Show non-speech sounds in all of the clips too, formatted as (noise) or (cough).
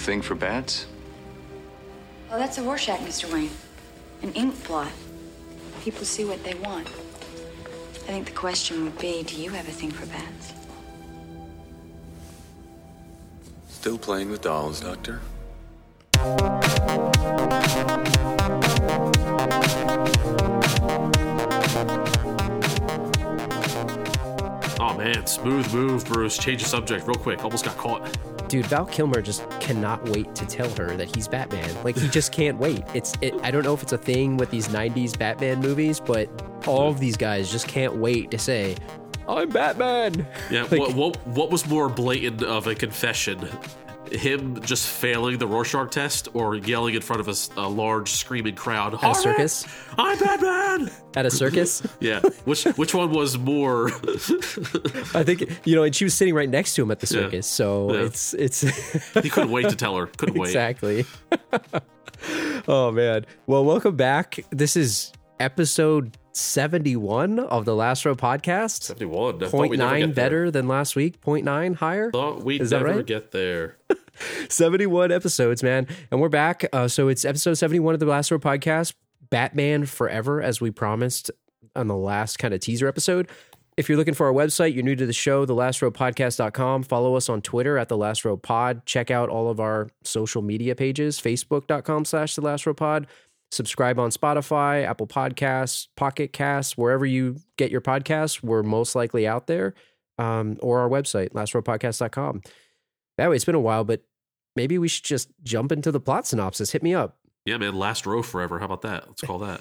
thing for bats? Well, that's a Rorschach, Mr. Wayne. An ink blot. People see what they want. I think the question would be, do you have a thing for bats? Still playing with dolls, Doctor? Oh man, smooth move, Bruce. Change the subject real quick. Almost got caught. Dude, Val Kilmer just cannot wait to tell her that he's Batman. Like he just can't wait. It's it, I don't know if it's a thing with these '90s Batman movies, but all of these guys just can't wait to say, "I'm Batman." Yeah. (laughs) Like- what, what what was more blatant of a confession? Him just failing the Rorschach test, or yelling in front of a large screaming crowd At a circus? I'm Batman. At a circus, (laughs) Yeah. Which which one was more? (laughs) I think you know, and she was sitting right next to him at the Yeah. circus, so Yeah. it's it's he couldn't wait to tell her. (laughs) Couldn't wait. exactly. oh man. Well, welcome back. This is episode 71 of the Last Row podcast. Seventy-one. I thought Point we'd never nine get there. better than last week. Point nine higher. Thought we'd Is that never right? get there. (laughs) 71 episodes, man. And we're back. Uh, so it's episode 71 of the Last Row podcast, Batman Forever, as we promised on the last kind of teaser episode. If you're looking for our website, you're new to the show, thelastrowpodcast.com. Follow us on Twitter at the Last Row Pod. Check out all of our social media pages, facebook.com slash the Last Row Pod. Subscribe on Spotify, Apple Podcasts, Pocket Casts, wherever you get your podcasts. We're most likely out there. Um, or our website, lastrowpodcast.com. That way, it's been a while, but maybe we should just jump into the plot synopsis. Hit me up. Yeah, man. Last row forever. How about that? Let's call that.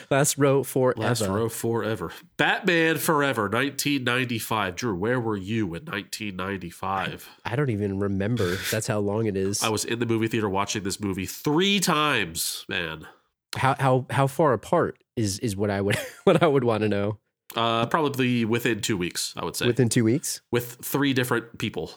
(laughs) Last row for Last row forever. Batman Forever, 1995. Drew, where were you in 1995? I don't even remember. That's how long it is. I was in the movie theater watching this movie three times, man. how how how far apart is is what I would (laughs) what I would want to know. Uh, probably within two weeks, I would say, Within two weeks. with three different people.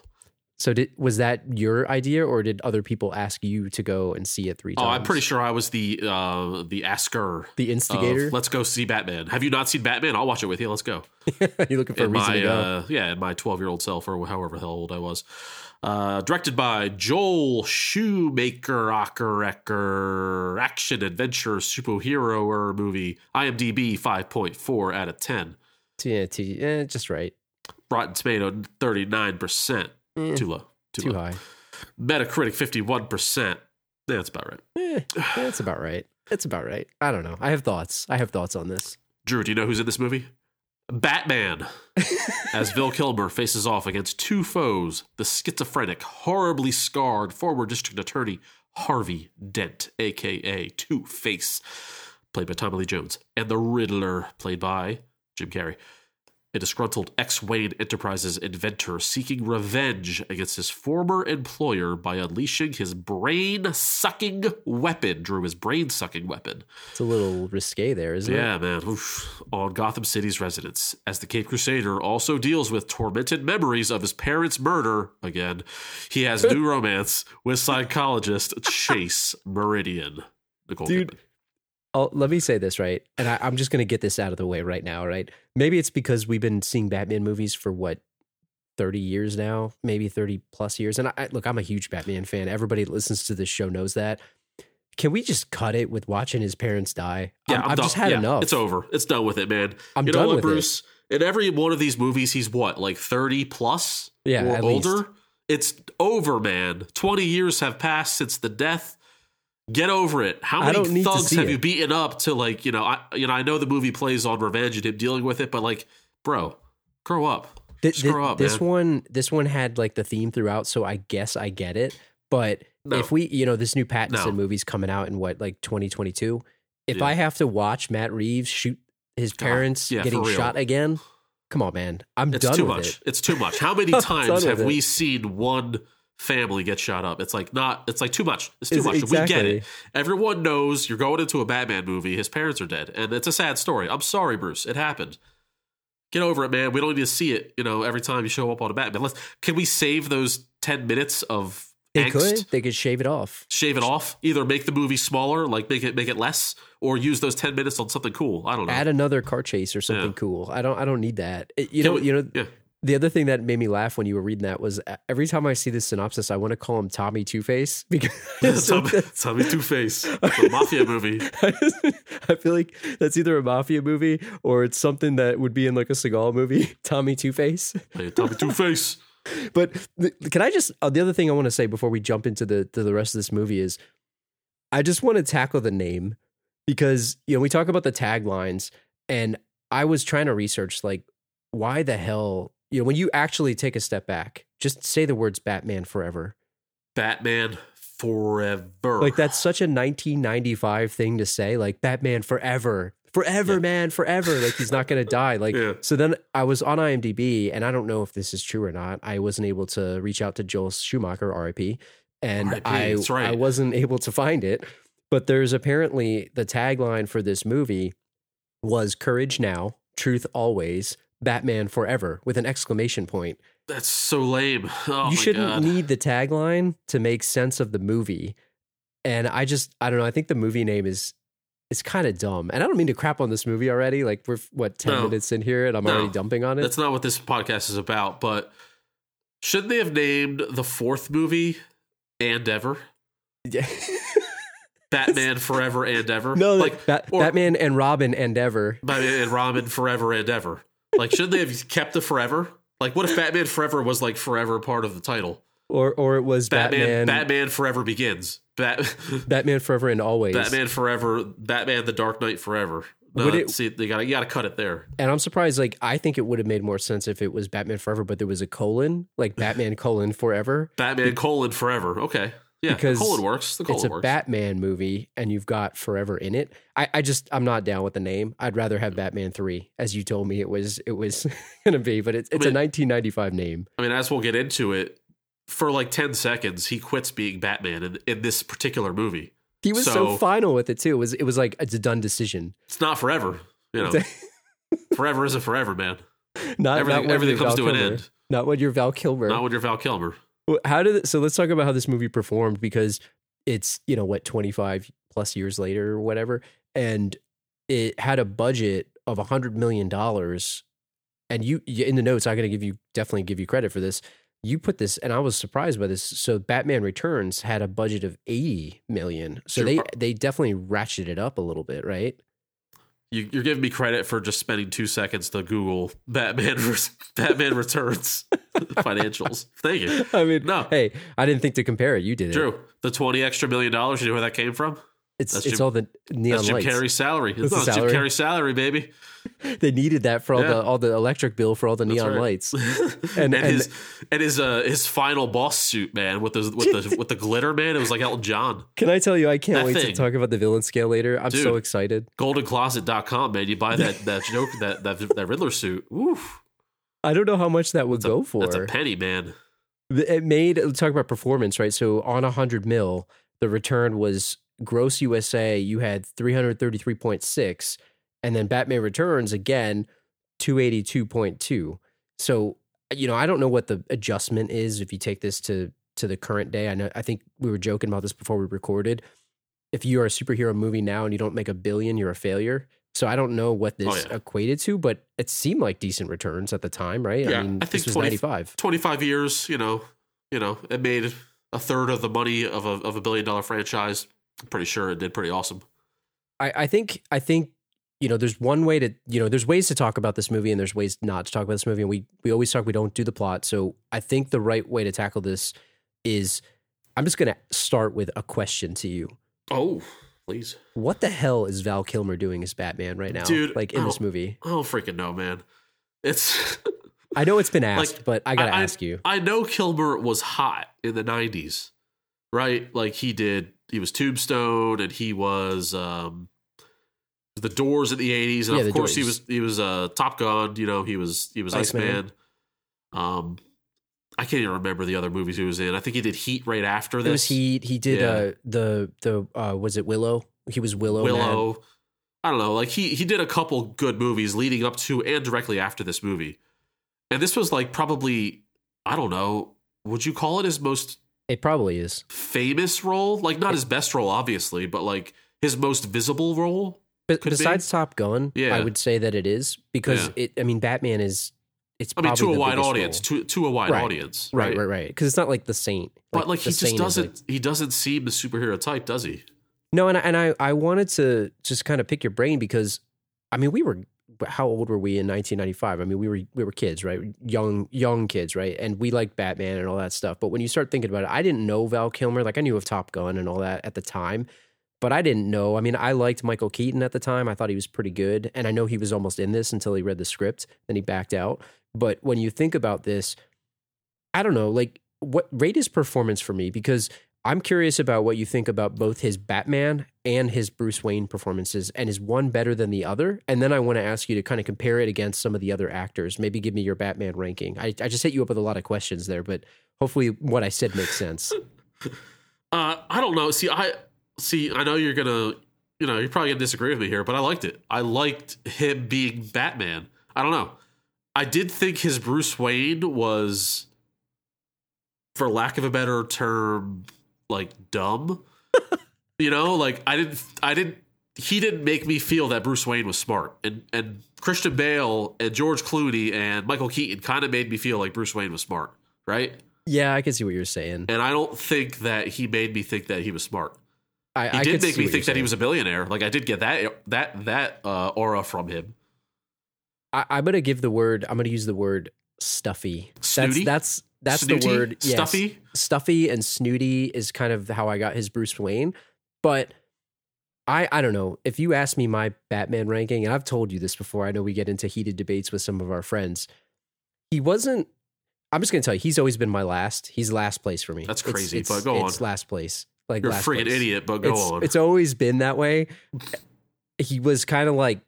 So did was that your idea, or did other people ask you to go and see it three times? Oh, I'm pretty sure I was the uh, the asker. The of, instigator. Let's go see Batman. Have you not seen Batman? I'll watch it with you. Let's go. (laughs) You're looking for a reason my to go. uh, yeah, in my 12 year old self or however the hell old I was. Uh, directed by Joel Schumacher, Acker, action adventure superhero or movie. IMDb 5.4 out of 10. yeah, t- eh, just right. Rotten Tomato 39%. Eh, Too low. Too, too low. high. Metacritic 51%. Yeah, that's about right. Eh, that's about right. It's about right. I don't know. I have thoughts. I have thoughts on this. Drew, do you know who's in this movie? Batman. (laughs) As Val Kilmer faces off against two foes the schizophrenic, horribly scarred former district attorney Harvey Dent, aka Two Face, played by Tommy Lee Jones, and the Riddler, played by Jim Carrey. A disgruntled ex Wayne Enterprises inventor seeking revenge against his former employer by unleashing his brain sucking weapon, Drew, his brain sucking weapon. It's a little risque there, isn't it? Yeah, man. Oof. On Gotham City's residents, as the Cape Crusader also deals with tormented memories of his parents' murder again, he has new (laughs) romance with psychologist Chase Meridian. Nicole Dude. Kidman. Oh, let me say this right, and I, I'm just going to get this out of the way right now. Right? Maybe it's because we've been seeing Batman movies for what 30 years now, maybe 30 plus years. And I, I look, I'm a huge Batman fan. Everybody that listens to this show knows that. Can we just cut it with watching his parents die? Yeah, I've done. just had Yeah, enough. It's over. It's done with it, man. I'm you know done what, with it. Bruce? In every one of these movies, he's what, like 30 plus? Yeah, or older? least. It's over, man. 20 years have passed since the death. Get over it. How many don't need to thugs have it. you beaten up to like, you know, I you know, I know the movie plays on revenge and him dealing with it, but like, bro, grow up. Th- Just th- grow up, this man. one, this one had like the theme throughout, so I guess I get it. But No. if we, you know, this new Pattinson No. movie's coming out in what, like 2022. If Yeah. I have to watch Matt Reeves shoot his God, parents yeah, getting shot again, come on, man, I'm It's done too with much. it. It's too much. How many (laughs) times have we it. seen one family gets shot up? It's like not it's like too much. It's too It's- much. We get it. Everyone knows you're going into a Batman movie, his parents are dead, and it's a sad story. I'm sorry, Bruce. It happened. Get over it, man. We don't need to see it, you know, every time you show up on a Batman. Let's can we save those 10 minutes of They angst? could, they could shave it off. Shave it off. Either make the movie smaller, like make it make it less, or use those 10 minutes on something cool. I don't know. Add another car chase or something Yeah. cool. I don't, I don't need that. It- you Can know, we- you know, yeah. The other thing that made me laugh when you were reading that was uh, every time I see this synopsis, I want to call him Tommy Two Face (laughs) because (laughs) Tommy, Tommy Two Face, the (laughs) mafia movie. I feel like that's either a mafia movie or it's something that would be in like a Seagal movie, Tommy Two Face. Hey, Tommy Two Face. But th- can I just uh, the other thing I want to say before we jump into the to the rest of this movie is I just want to tackle the name because you know we talk about the taglines and I was trying to research like why the hell you know when you actually take a step back just say the words Batman Forever Batman Forever. like that's such a 1995 thing to say like Batman Forever forever Yeah. man forever like he's not going to die like Yeah. so then I was on IMDb and I don't know if this is true or not I wasn't able to reach out to Joel Schumacher RIP and R.I.P., I right. I wasn't (laughs) able to find it but there's apparently the tagline for this movie was courage now truth always Batman forever with an exclamation point That's so lame. (laughs) Oh you shouldn't God. need the tagline to make sense of the movie. And I just I don't know, I think the movie name is is kind of dumb. And I don't mean to crap on this movie already. Like we're what 10 No. minutes in here and I'm No. already dumping on it. That's not what this podcast is about. But shouldn't they have named the fourth movie and ever Yeah. (laughs) Batman Forever and ever? no, like like Bat- or- Batman and Robin and ever. Batman and Robin Forever and ever. Like, shouldn't they have kept the Forever? Like, what if Batman Forever was like forever part of the title? Or or it was Batman, Batman Batman, Forever begins. Bat, (laughs) Batman Forever and Always. Batman Forever, Batman the Dark Knight Forever. No, it- see, they got you got to cut it there. And I'm surprised, like, I think it would have made more sense if it was Batman Forever, but there was a colon, like Batman colon forever. Batman colon Forever. Okay, yeah, Because the colon works. The colon it's a works. Batman movie and you've got forever in it. I, I just I'm not down with the name. I'd rather have mm. Batman three, as you told me it was it was (laughs) gonna be, but it's it's mean- a 1995 name. I mean, as we'll get into it, for like ten seconds, he quits being Batman in, in this particular movie. He was so, So- final with it too. It was it was like it's a done decision. It's not forever, you know. (laughs) forever isn't forever, man. Not Everything, not when everything comes Val to an end. Not when you're Val Kilmer. Not when you're Val Kilmer. How did so? Let's talk about how this movie performed because it's you know what 25 plus years later or whatever, and it had a budget of a hundred million dollars. And you you- in the notes, i'm going to give you definitely give you credit for this. You put this, and I was surprised by this. So Batman Returns had a budget of 80 million. So Sure. they they definitely ratcheted it up a little bit, right? You, you're giving me credit for just spending two seconds to Google Batman (laughs) Batman Returns (laughs) financials. Thank you. I mean, No. Hey, I didn't think to compare it. You did it. Drew, the twenty extra million dollars. You know where that came from? It's That's it's Jim- all the neon That's Jim lights. Carrey's salary. That's no, it's Jim? Carrey's salary, baby. (laughs) They needed that for all Yeah. the all the electric bill for all the neon right. lights. (laughs) and, And- his and his uh his final boss suit, man, with the with the (laughs) with the glitter, man. It was like Elton John. Can I tell you, I can't That wait thing. to talk about the villain scale later. I'm so Dude. excited. GoldenCloset.com, man. You buy that that joke that that that Riddler suit. Oof, I don't know how much that would that's a- go for. That's a penny, man. it made let's talk about performance, right? So on a hundred mil, the return was gross USA. You had three hundred thirty three point six, and then Batman Returns again, two eighty two point two. So you know, I don't know what the adjustment is if you take this to to the current day. I know I think we were joking about this before we recorded. If you are a superhero movie now and you don't make a billion, you're a failure. So I don't know what oh, this Oh, yeah. equated to, but it seemed like decent returns at the time, right? Yeah, I mean, I this think was 20 ninety five. 25 years, you know, you know, it made a third of the money of a of a billion dollar franchise. I'm pretty sure it did pretty awesome. I, I think I think you know there's one way to you know there's ways to talk about this movie and there's ways not to talk about this movie and we we always talk we don't do the plot so I think the right way to tackle this is I'm just gonna start with a question to you Oh, please. what the hell is Val Kilmer doing as Batman right now Dude, like in this oh. movie I don't freaking know, man. It's (laughs) I know it's been (laughs) asked Like, but I gotta I- ask you I know Kilmer was hot in the 90s, right? Like he did, he was Tombstone and he was um the Doors in the 80s and Yeah, of course he was he was uh Top Gun, you know, he was he was Iceman. Iceman. Um I can't even remember the other movies he was in. I think he did Heat right after this. it was he he did Yeah. uh the the uh was it Willow he was Willow Man. Willow. I don't know. Like he he did a couple good movies leading up to and directly after this movie. And this was like probably I don't know, would you call it his most it probably is famous role? Like not his best role obviously, but like his most visible role? But Could be. besides Top Gun, Yeah. I would say that it is because Yeah. it. I mean, Batman is it's I mean, to a wide audience, role. to to a wide Right. audience, right, right, right. Because it's not like the Saint, But like he just doesn't like- he doesn't seem the superhero type, does he? No, and I, and I I wanted to just kind of pick your brain because I mean we were how old were we in 1995? I mean we were we were kids, right? Young young kids, right? And we liked Batman and all that stuff. But when you start thinking about it, I didn't know Val Kilmer. Like I knew of Top Gun and all that at the time, but I didn't know. I mean, I liked Michael Keaton at the time. I thought he was pretty good, and I know he was almost in this until he read the script. Then he backed out. But when you think about this, I don't know, like what rate his performance for me because I'm curious about what you think about both his Batman and his Bruce Wayne performances, and is one better than the other? And then I want to ask you to kind of compare it against some of the other actors. Maybe give me your Batman ranking. I, I just hit you up with a lot of questions there, but hopefully what I said makes sense. (laughs) Uh, I don't know. See, I see. I know you're gonna, you know, you're probably gonna disagree with me here, but I liked it. I liked him being Batman. I don't know. I did think his Bruce Wayne was, for lack of a better term, like dumb. (laughs) you know, like I didn't. I didn't. He didn't make me feel that Bruce Wayne was smart, and and Christian Bale and George Clooney and Michael Keaton kind of made me feel like Bruce Wayne was smart, right? yeah, I can see what you're saying. And I don't think that he made me think that he was smart. I, He I did make me think that he was a billionaire. Like I did get that that that uh, aura from him. I, I'm gonna give the word. I'm gonna use the word stuffy. Snooty? That's that's that's Snooty? the word. Yes. Stuffy? stuffy and snooty is kind of how I got his Bruce Wayne. But I I don't know. If you ask me my Batman ranking, and I've told you this before, I know we get into heated debates with some of our friends. He wasn't I'm just gonna tell you, he's always been my last. He's last place for me. That's crazy, it's, but go it's on. last place. Like You're a freaking place. idiot, but go it's, on. It's always been that way. He was kind of like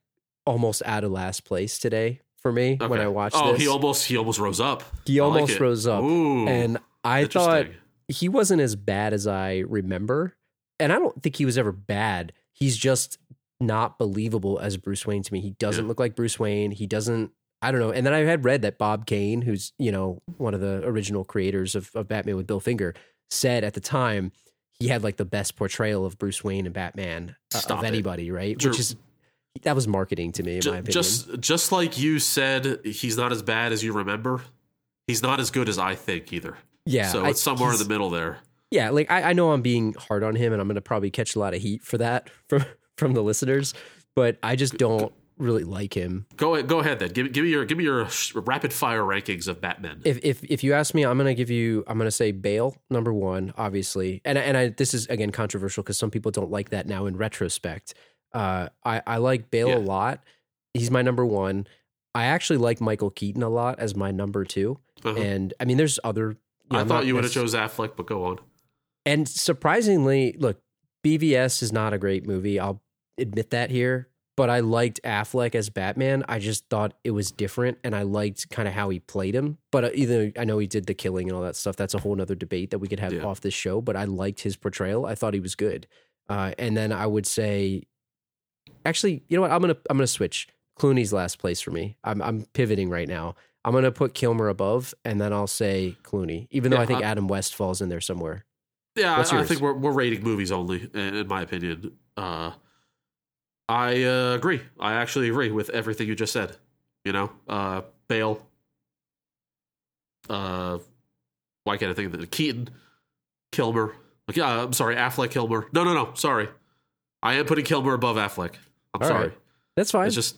almost out of last place today for me when I watched Oh, this. he almost he almost rose up. He like almost it. rose up. Ooh, and I thought he wasn't as bad as I remember. And I don't think he was ever bad. He's just not believable as Bruce Wayne to me. He doesn't Yeah. look like Bruce Wayne. He doesn't I don't know. And then I had read that Bob Kane, who's, you know, one of the original creators of, of Batman with Bill Finger, said at the time he had like the best portrayal of Bruce Wayne and Batman uh, of it. anybody, right? Jer- Which is that was marketing to me, in my opinion. just just like you said, he's not as bad as you remember. He's not as good as I think either. yeah. so I- it's somewhere in the middle there. yeah, like I, I know I'm being hard on him, and I'm going to probably catch a lot of heat for that (laughs) from from the listeners. But I just don't really like him. Go ahead, go ahead then. Give, give me your give me your rapid fire rankings of Batman. If if if you ask me, I'm going to give you. I'm going to say Bale number one, obviously, and and I this is again controversial because some people don't like that now in retrospect. Uh, I I like Bale Yeah. a lot. He's my number one. I actually like Michael Keaton a lot as my number two. Uh-huh. And I mean, there's other. you know, I thought not you would have chose Affleck, but go on. And surprisingly, look, BVS is not a great movie. I'll admit that here. But I liked Affleck as Batman. I just thought it was different, and I liked kind of how he played him. But uh, either I know he did the killing and all that stuff. That's a whole nother debate that we could have Yeah. off this show. But I liked his portrayal. I thought he was good. Uh, and then I would say, actually, you know what? I'm gonna I'm gonna switch. Clooney's last place for me. I'm I'm pivoting right now. I'm gonna put Kilmer above, and then I'll say Clooney, even though Yeah, I think I- Adam West falls in there somewhere. Yeah, I, I think we're we're rating movies only, in, in my opinion. Uh, I uh, agree. I actually agree with everything you just said. You know, uh, Bale. Uh, why can't I think of it? Keaton, Kilmer. Like, yeah, I'm sorry, Affleck, Kilmer. No, no, no. Sorry, I am putting Kilmer above Affleck. I'm All sorry. right. That's fine. It's just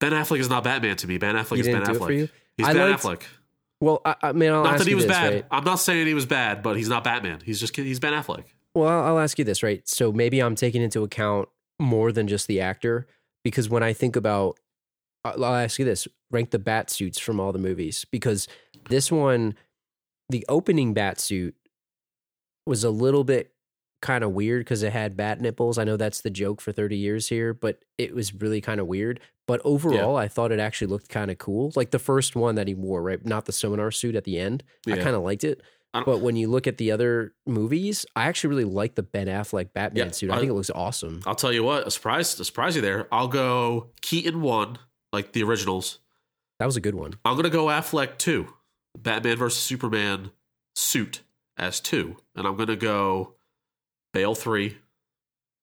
Ben Affleck is not Batman to me. Ben Affleck is Ben didn't do it Affleck. He's I Ben liked- Affleck. Well, I, I mean, I'll Not that he was this, bad. right? I'm not saying he was bad, but he's not Batman. He's just he's Ben Affleck. Well, I'll ask you this, right? So maybe I'm taking into account more than just the actor because when I think about, I'll ask you this: rank the bat suits from all the movies because this one, the opening bat suit was a little bit kind of weird because it had bat nipples. I know that's the joke for 30 years here, but it was really kind of weird. But overall, I thought it actually looked kind of cool. Like the first one that he wore, right? Not the sonar suit at the end. I kind of liked it. But when you look at the other movies, I actually really like the Ben Affleck Batman Yeah, suit. I, I- think it looks awesome. I'll tell you what, a surprise, a surprise you there. I'll go Keaton one, like the originals. That was a good one. I'm gonna go Affleck two, Batman versus Superman suit as two, and I'm gonna go Bale three,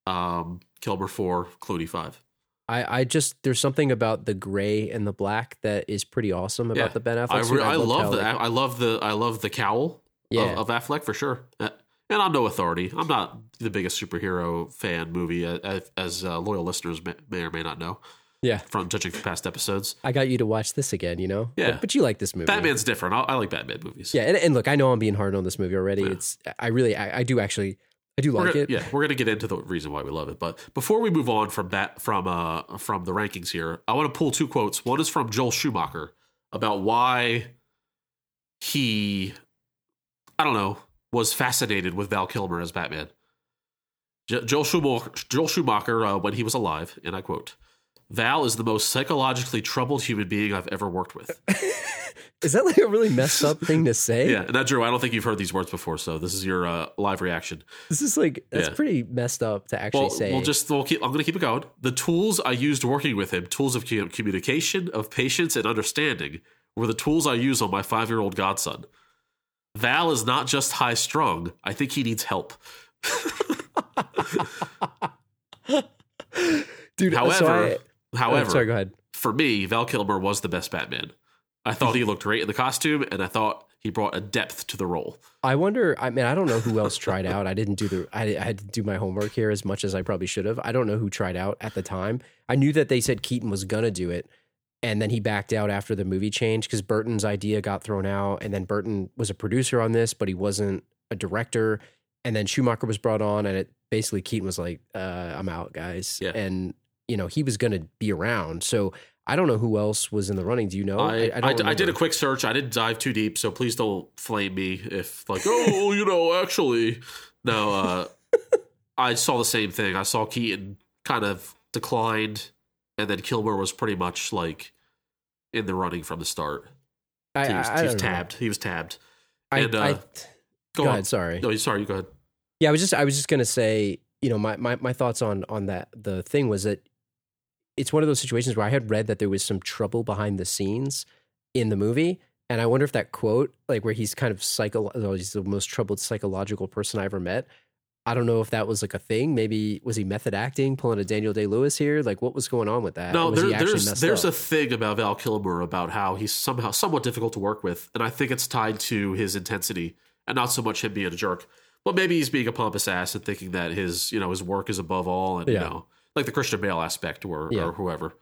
um, Kilmer four, Clooney five. I, I just there's something about the gray and the black that is pretty awesome about Yeah. the Ben Affleck. I, re- I loved love the like- I love the I love the cowl Yeah. of, of Affleck for sure. Uh, And I'm no authority. I'm not the biggest superhero fan movie, uh, as, as uh, loyal listeners may, may or may not know yeah. from judging from past episodes. I got you to watch this again. You know. Yeah. But, but you like this movie. Batman's different. I, I like Batman movies. Yeah, and, and look, I know I'm being hard on this movie already. Yeah. It's I really I, I do actually I do like gonna, it. yeah, we're gonna get into the reason why we love it, but before we move on from that from uh from the rankings here, I want to pull two quotes. One is from Joel Schumacher about why he, I don't know, was fascinated with Val Kilmer as Batman. Joel Schumacher, Joel Schumacher uh, when he was alive, and I quote. Val is the most psychologically troubled human being I've ever worked with. (laughs) Is that like a really messed up thing to say? (laughs) Yeah, now Drew, I don't think you've heard these words before, so this is your uh, live reaction. This is like that's Yeah. pretty messed up to actually Well, say. we'll just we'll keep. I'm going to keep it going. The tools I used working with him, tools of communication, of patience, and understanding, were the tools I use on my five year old godson. Val is not just high strung. I think he needs help. (laughs) Dude, However, so I- however, oh, sorry, go ahead. for me, Val Kilmer was the best Batman. I thought he looked great in the costume, and I thought he brought a depth to the role. I wonder. I mean, I don't know who else tried out. I didn't do the. I, I had to do my homework here as much as I probably should have. I don't know who tried out at the time. I knew that they said Keaton was gonna do it, and then he backed out after the movie changed because Burton's idea got thrown out, and then Burton was a producer on this, but he wasn't a director. And then Schumacher was brought on, and it basically Keaton was like, uh, "I'm out, guys," Yeah. and you know he was gonna be around. So I don't know who else was in the running. Do you know? I, I, don't I did a quick search. I didn't dive too deep, so please don't flame me if like, oh, you know, actually, no. Uh, I saw the same thing. I saw Keaton kind of declined, and then Kilmer was pretty much like in the running from the start. I, He was, I, I he was don't know. tabbed. He was tabbed. I, And, uh, I, Go, go on. ahead. Sorry. No, sorry. You go ahead. Yeah, I was just I was just gonna say, you know, my, my my thoughts on on that the thing was that it's one of those situations where I had read that there was some trouble behind the scenes in the movie. And I wonder if that quote, like where he's kind of psycho he's the most troubled psychological person I ever met. I don't know if that was like a thing. Maybe was he method acting, pulling a Daniel Day Lewis here? Like what was going on with that? No, there, he there's there's up? a thing about Val Kilmer about how he's somehow somewhat difficult to work with, and I think it's tied to his intensity and not so much him being a jerk. But maybe he's being a pompous ass and thinking that his you know his work is above all, and you know like the Christian Bale aspect or Yeah. or whoever.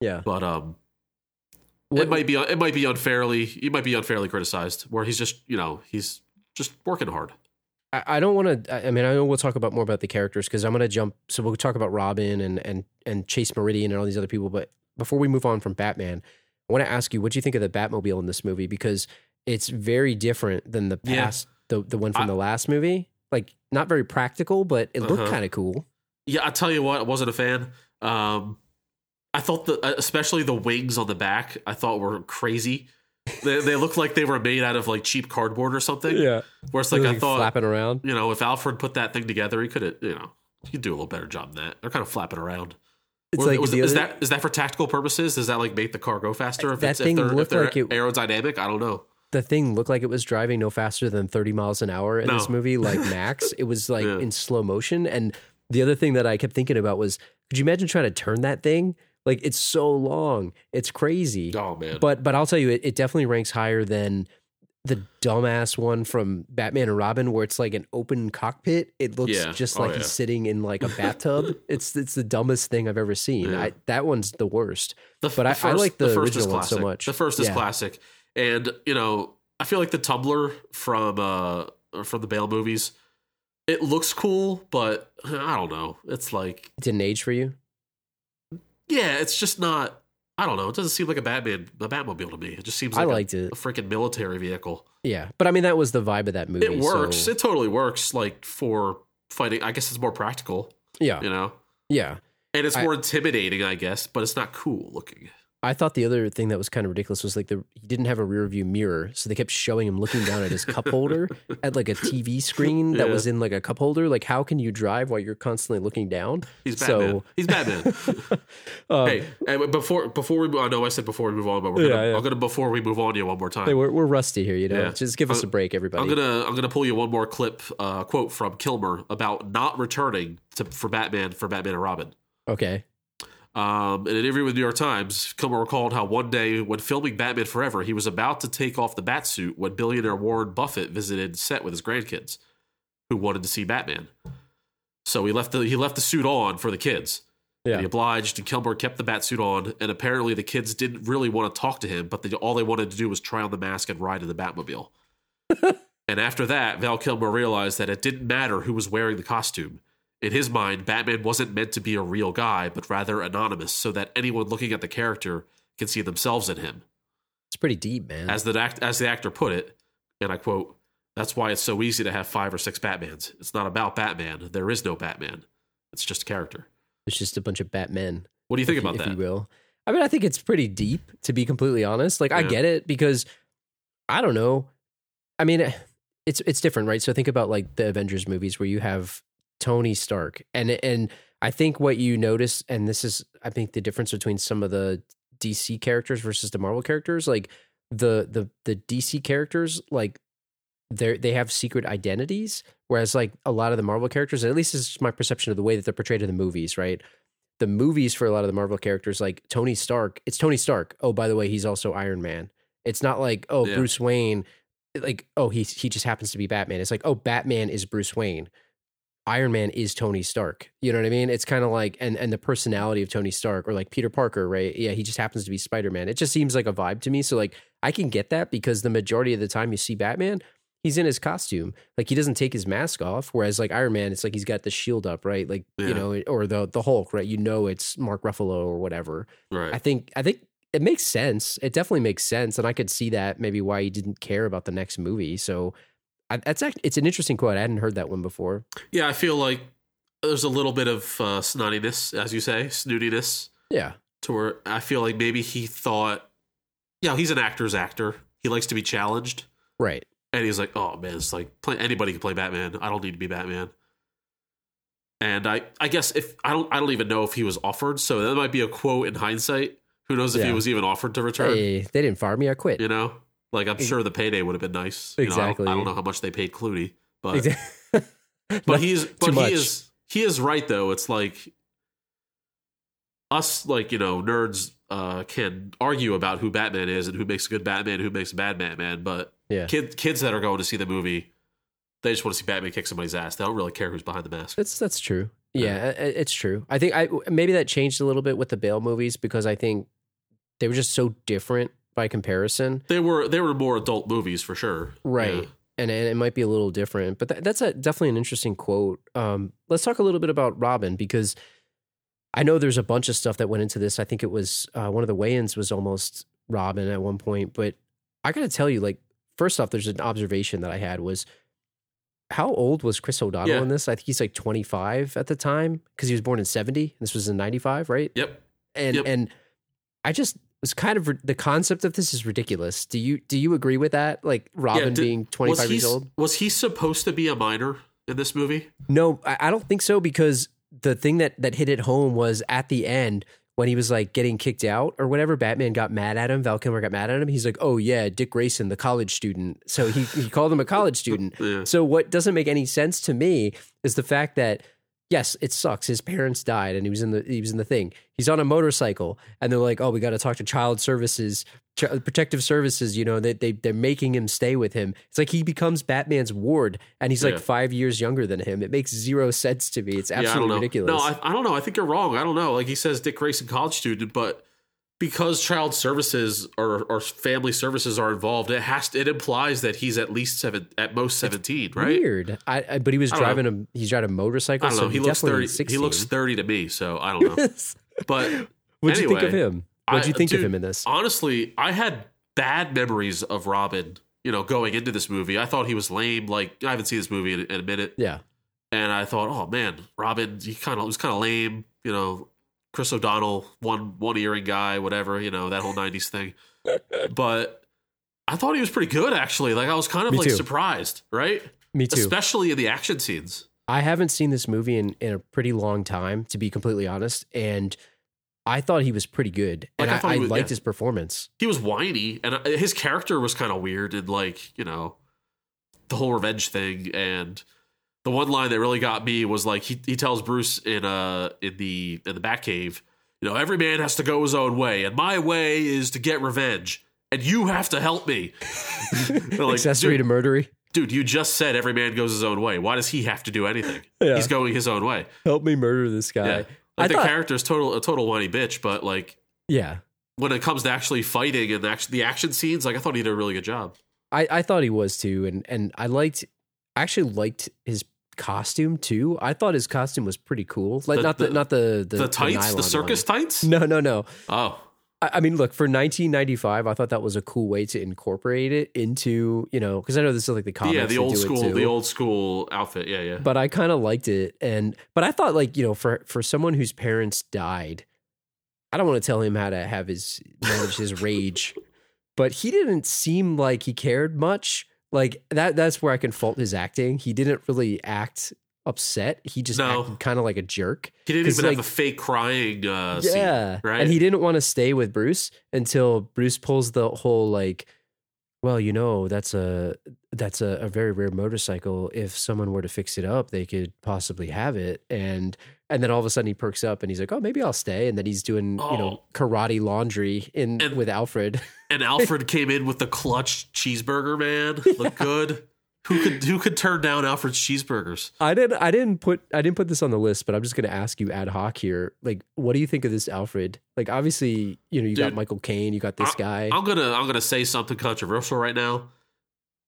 yeah. But um, What- it might be it might be unfairly he might be unfairly criticized where he's just you know he's just working hard. I, I don't want to. I mean, I know we'll talk about more about the characters because I'm going to jump. So we'll talk about Robin and and and Chase Meridian and all these other people. But before we move on from Batman, I want to ask you what do you think of the Batmobile in this movie because it's very different than the Yeah. past, the the one from I- the last movie. Like not very practical, but it looked Uh-huh. kind of cool. Yeah, I tell you what, I wasn't a fan. Um, I thought the uh, especially the wings on the back, I thought were crazy. They, they looked like they were made out of like cheap cardboard or something. Yeah, Where it's like I thought, flapping around. you know, if Alfred put that thing together, he could have, you know, he could do a little better job than that. They're kind of flapping around. It's Or like was- is other- that is that for tactical purposes? Does that like make the car go faster? If That it's, thing if looked like it- aerodynamic, I don't know. the thing looked like it was driving no faster than 30 miles an hour in this movie, like (laughs) max. it was like Yeah. in slow motion. And the other thing that I kept thinking about was could you imagine trying to turn that thing? Like it's so long. It's crazy. Oh man, But but I'll tell you, it, it definitely ranks higher than the dumbass one from Batman and Robin, where it's like an open cockpit. It looks Yeah. just Oh, like yeah. he's sitting in like a bathtub. (laughs) it's it's the dumbest thing I've ever seen. Yeah. I, that one's the worst. The, But I- I like the first is original one so much. The first is classic, and you know, I feel like the Tumbler from uh from the Bale movies, it looks cool, but I don't know. It's like, It didn't age for you. yeah, it's just not. I don't know. It doesn't seem like a Batman, a Batmobile to me. It just seems I like liked a, it. a freaking military vehicle. Yeah, but I mean that was the vibe of that movie. It works. so- It totally works. Like for fighting, I guess it's more practical. yeah, You know, yeah. and it's I- more intimidating, I guess, but it's not cool looking. I thought the other thing that was kind of ridiculous was like the he didn't have a rear view mirror, so they kept showing him looking down at his cup holder (laughs) at like a TV screen that Yeah. was in like a cup holder. Like, how can you drive while you're constantly looking down? He's Batman. So- He's Batman. (laughs) Um, hey, and before before we, I know I said before we move on, but we're gonna, Yeah, yeah. I'm gonna before we move on you one more time. hey, we're we're rusty here, you know. Just give us a break, everybody. I'm gonna I'm gonna pull you one more clip uh, quote from Kilmer about not returning to for Batman for Batman and Robin. okay. Um, in an interview with the New York Times, Kilmer recalled how one day when filming Batman Forever, he was about to take off the Batsuit when billionaire Warren Buffett visited set with his grandkids, who wanted to see Batman. So he left the he left the suit on for the kids. Yeah. He obliged, and Kilmer kept the Batsuit on. And apparently, the kids didn't really want to talk to him, but they, all they wanted to do was try on the mask and ride in the Batmobile. (laughs) and after that, Val Kilmer realized that it didn't matter who was wearing the costume. In his mind, Batman wasn't meant to be a real guy, but rather anonymous, so that anyone looking at the character can see themselves in him. It's pretty deep, man. As the act, as the actor put it, and I quote, "That's why it's so easy to have five or six Batmans. It's not about Batman. There is no Batman. It's just a character." it's just a bunch of Batmen. What do you think if, about if that? you will. I mean, I think it's pretty deep, to be completely honest. Like, I get it because I don't know. I mean, it's it's different, right? So think about like the Avengers movies where you have Tony Stark, and and I think what you notice, and this is I think the difference between some of the DC characters versus the Marvel characters, like the the the DC characters, like they they have secret identities, whereas like a lot of the Marvel characters, at least this is my perception of the way that they're portrayed in the movies, right? the movies for a lot of the Marvel characters, like Tony Stark, it's Tony Stark. Oh, by the way, he's also Iron Man. It's not like, oh, Yeah. Bruce Wayne, like, oh, he he just happens to be Batman. It's like, oh, Batman is Bruce Wayne. Iron Man is Tony Stark. You know what I mean? It's kind of like and and the personality of Tony Stark or like Peter Parker, right? Yeah, he just happens to be Spider-Man. It just seems like a vibe to me. So like I can get that because the majority of the time you see Batman, he's in his costume. Like he doesn't take his mask off. Whereas like Iron Man, it's like he's got the shield up, right? Like Yeah. you know, or the the Hulk, right? You know, it's Mark Ruffalo or whatever. Right. I think I think it makes sense. It definitely makes sense, and I could see that maybe why he didn't care about the next movie. So I, that's act- it's an interesting quote. I hadn't heard that one before. yeah, I feel like there's a little bit of uh, snottiness, as you say, snootiness, Yeah, to where I feel like maybe he thought, yeah, he's an actor's actor. He likes to be challenged. right. And he's like, oh man, it's like play, anybody can play Batman. I don't need to be Batman. And I, I guess if I don't, I don't even know if he was offered. So that might be a quote in hindsight. Who knows if he was even offered to return? Hey, they didn't fire me. I quit. You know, like I'm sure the payday would have been nice. You know, I don't- Exactly. I, don't, know how much they paid Clooney, but Exactly. (laughs) but he's but much. he is he is right though. It's like us, like you know, nerds uh, can argue about who Batman is and who makes a good Batman, who makes a bad Batman, but yeah. kid, kids that are going to see the movie, they just want to see Batman kick somebody's ass. They don't really care who's behind the mask. That's that's true. Yeah, i- it's true. I think I maybe that changed a little bit with the Bale movies because I think they were just so different by comparison. They were they were more adult movies for sure, Right. Yeah. And, and it might be a little different, but that, that's a, definitely an interesting quote. Um, let's talk a little bit about Robin because I know there's a bunch of stuff that went into this. I think it was uh, one of the Wayans was almost Robin at one point, but I got to tell you, like, first off, there's an observation that I had was how old was Chris O'Donnell Yeah. in this? I think he's like 25 at the time because he was born in 70. This was in 95, right? Yep. and Yep. and I just was kind of the concept of this is ridiculous. Do you do you agree with that? Like Robin did- being twenty Was he years old? was he supposed to be a minor in this movie? No, I, I don't think so because the thing that that hit it home was at the end when he was like getting kicked out or whatever. Batman got mad at him. Val Kilmer got mad at him. He's like, "Oh yeah, Dick Grayson, the college student." So he he called him a college (laughs) student. Yeah. So what doesn't make any sense to me is the fact that yes, it sucks. His parents died, and he was in the he was in the thing. He's on a motorcycle, and they're like, "Oh, we got to talk to child services, Ch- protective services." You know, they they they're making him stay with him. It's like he becomes Batman's ward, and he's like five years younger than him. It makes zero sense to me. It's Yeah, absolutely know. ridiculous. No, I, I don't know. I think you're wrong. I don't know. Like he says, Dick Grayson, college student, but because child services or, or family services are involved, it has to, it implies that he's at least seven, at most seventeen, right? Weird. I, I but he was driving a he's driving a motorcycle. I don't so know. He looks thirty. 16. He looks thirty to me, so I don't know. (laughs) But What'd you think of him? What'd you I- think of him in this? honestly, I had bad memories of Robin. You know, going into this movie, I thought he was lame. Like I haven't seen this movie in, in a minute, Yeah. and I thought, oh man, Robin, he kind of was kind of lame. You know, Chris O'Donnell, one one earring guy, whatever. You know that whole '90s thing. (laughs) But I thought he was pretty good, actually. Like I was kind of Me like too. surprised, right? Me too. Especially in the action scenes. I haven't seen this movie in, in a pretty long time, to be completely honest. And I thought he was pretty good. Like, and I I, thought I, was- liked yeah. his performance. he was whiny and uh, his character was kind of weird and like you know the whole revenge thing and the one line that really got me was like he, he tells bruce in uh in the in the batcave you know, every man has to go his own way, and my way is to get revenge, and you have to help me. (laughs) Like, Accessory dude, to murdery. dude, you just said every man goes his own way. Why does he have to do anything? Yeah. He's going his own way. Help me murder this guy. Yeah. I the thought, character's total a total whiny bitch, but like yeah. when it comes to actually fighting and the action, the action scenes, like I thought he did a really good job. I, I thought he was too, and and I liked I actually liked his costume too. I thought his costume was pretty cool. Like The- not the, the- not the the, The, tights, the, circus one. tights. No, no, no. Oh, I, I mean, look for 1995. I thought that was a cool way to incorporate it into you know because I know this is like the comics. yeah, the old school, the old school outfit. Yeah, yeah. But I kind of liked it, and but I thought like you know for for someone whose parents died, I don't want to tell him how to have his manage his (laughs) rage, but he didn't seem like he cared much. Like that that's where I can fault his acting. He didn't really act upset. He just No. kind of like a jerk. He didn't even like- have a fake crying uh, scene, yeah. right? And he didn't want to stay with Bruce until Bruce pulls the whole like, well, you know, that's a that's a, a very rare motorcycle. If someone were to fix it up, they could possibly have it. And and then all of a sudden he perks up and he's like, oh, maybe I'll stay. And then he's doing you know Oh. karate laundry in And- with Alfred. and Alfred came in with the clutch cheeseburger. Man, looked (laughs) good. Who could who could turn down Alfred's cheeseburgers? I didn't I didn't put I didn't put this on the list, but I'm just gonna ask you ad hoc here. Like, what do you think of this Alfred? Like, obviously, you know, you got Michael Caine, you got this I- guy. I'm gonna I'm gonna say something controversial right now.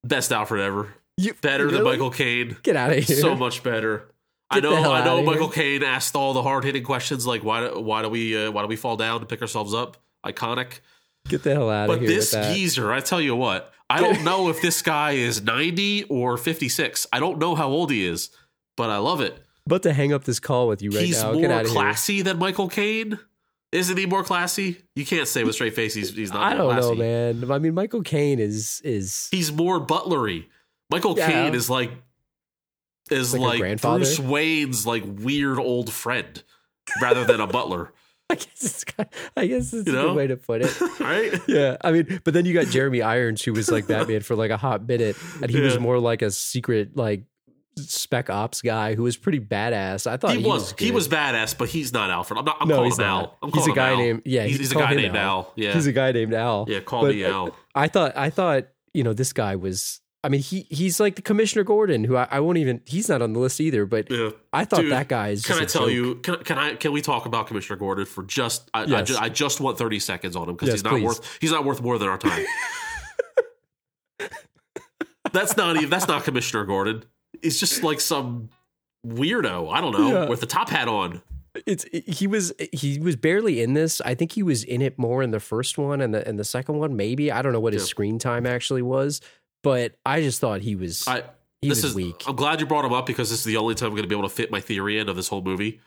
Best Alfred ever. You- Better than? Michael Caine. Get out of here. So much better. I Get the know I know Michael. Caine asked all the hard hitting questions like why do, why do we uh, why do we fall down to pick ourselves up? Iconic. Get the hell out of here. But this geezer, I tell you what, I (laughs) don't know if this guy is 90 or 56. I don't know how old he is, but I love it. about to hang up this call with you right he's now. Get more of here. classy than Michael Caine. Isn't he more classy? You can't say with straight face he's, he's not I don't know, man. I mean, Michael Caine is is He's more butlery. Michael Yeah. Caine is like is Like like. Bruce Wayne's like weird old friend rather than a butler. (laughs) I guess it's kind- I guess it's You a good way to put it. (laughs) Right? yeah, I mean, but then you got Jeremy Irons, who was like (laughs) Batman for like a hot minute, and he was more like a secret like spec ops guy who was pretty badass. I thought he, he, was, he was badass, but he's not Alfred. I'm not I'm No, calling he's him not. Al. I'm He's a guy Al. named- yeah, He's, he's a guy named Al. Al. Yeah. He's a guy named Al. yeah, call But, me Al. I thought I thought you know this guy was. I mean, he he's like the Commissioner Gordon, who I, I won't even. He's not on the list either. But Yeah. I thought Dude, that guy is. Can I tell joke. you? Can, can I? Can we talk about Commissioner Gordon for just? I, I, Yes. just, I just want thirty seconds on him because Yes, he's not please. worth. He's not worth more than our time. (laughs) that's not even. That's not Commissioner Gordon. He's just like some weirdo. I don't know Yeah. with the top hat on. it's he was he was barely in this. I think he was in it more in the first one and the and the second one. Maybe I don't know what his Yeah. screen time actually was, but I just thought he was I. he this was is. weak. I'm glad you brought him up because this is the only time I'm going to be able to fit my theory in of this whole movie.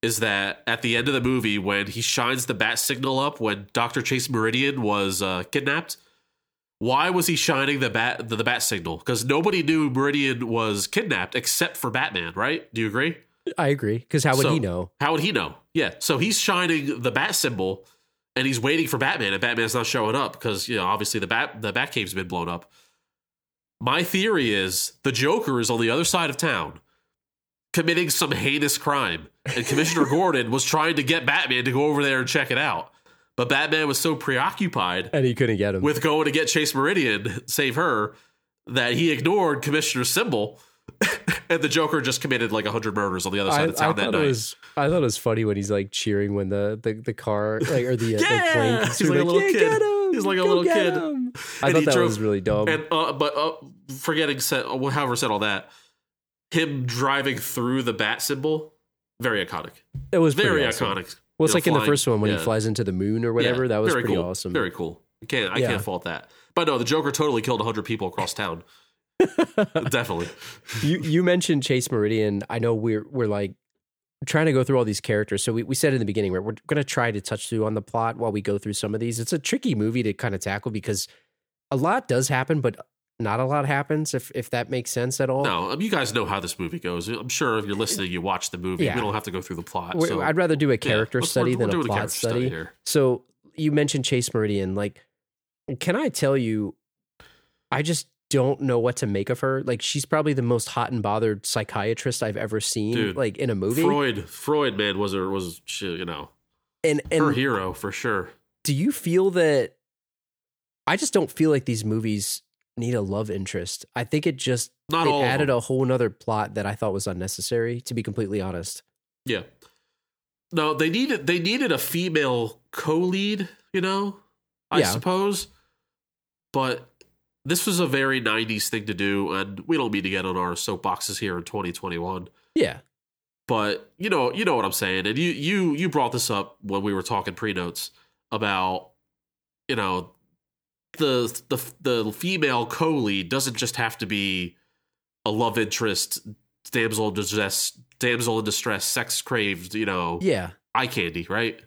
Is that at the end of the movie when he shines the bat signal up when Doctor Chase Meridian was uh, kidnapped? Why was he shining the bat the, the bat signal? Because nobody knew Meridian was kidnapped except for Batman, right? Do you agree? I agree because how would So- he know? How would he know? Yeah. So he's shining the bat symbol and he's waiting for Batman, and Batman's not showing up because, you know, obviously the bat the bat cave's been blown up. My theory is the Joker is on the other side of town committing some heinous crime. And Commissioner (laughs) Gordon was trying to get Batman to go over there and check it out. But Batman was so preoccupied And he couldn't get him. with going to get Chase Meridian, save her, that he ignored Commissioner symbol. (laughs) and the Joker just committed like 100 murders on the other side I of town that night. was I thought it was funny when he's like cheering when the the, the car like or the, uh, the plane Yeah! He's through, like a little "Yeah, kid. Get (laughs) him, He's like a Go little kid." him." I And thought he that drove- was really dumb. And uh, but uh, forgetting said, uh, however, said all that, him driving through the bat symbol, very iconic, it was very awesome. iconic. Well, it's You know, like in the first one when yeah. he flies into the moon or whatever. Yeah, that was very pretty cool. awesome. Very cool. I can't I Yeah. can't fault that. But no, the Joker totally killed hundred people across town. (laughs) Definitely. you you mentioned Chase Meridian. I know we're we're like trying to go through all these characters. So we, we said in the beginning we're, we're going to try to touch through on the plot while we go through some of these. It's a tricky movie to kind of tackle because a lot does happen, but not a lot happens. If if that makes sense at all. No, um, you guys know how this movie goes. I'm sure if you're listening, you watch the movie. Yeah. We don't have to go through the plot. So- I'd rather do a character let's- study we're- than we're a doing plot character study. here. So you mentioned Chase Meridian. Like, can I tell you, I just don't know what to make of her. Like, she's probably the most hot and bothered psychiatrist I've ever seen. Dude, like in a movie. Freud, Freud, man, was a was she, you know And and her hero for sure. do you feel that I just don't feel like these movies need a love interest. I think it just Not it all added a whole nother plot that I thought was unnecessary, to be completely honest. Yeah. No, they needed they needed a female co-lead, you know, I Yeah. suppose. But this was a very 90s thing to do and we don't mean to get on our soapboxes here in 2021. Yeah. But you know, you know what I'm saying. And you you you brought this up when we were talking pre-notes about you know the the the female co-lead doesn't just have to be a love interest damsel in distress damsel in distress sex craved you know Yeah. eye candy right?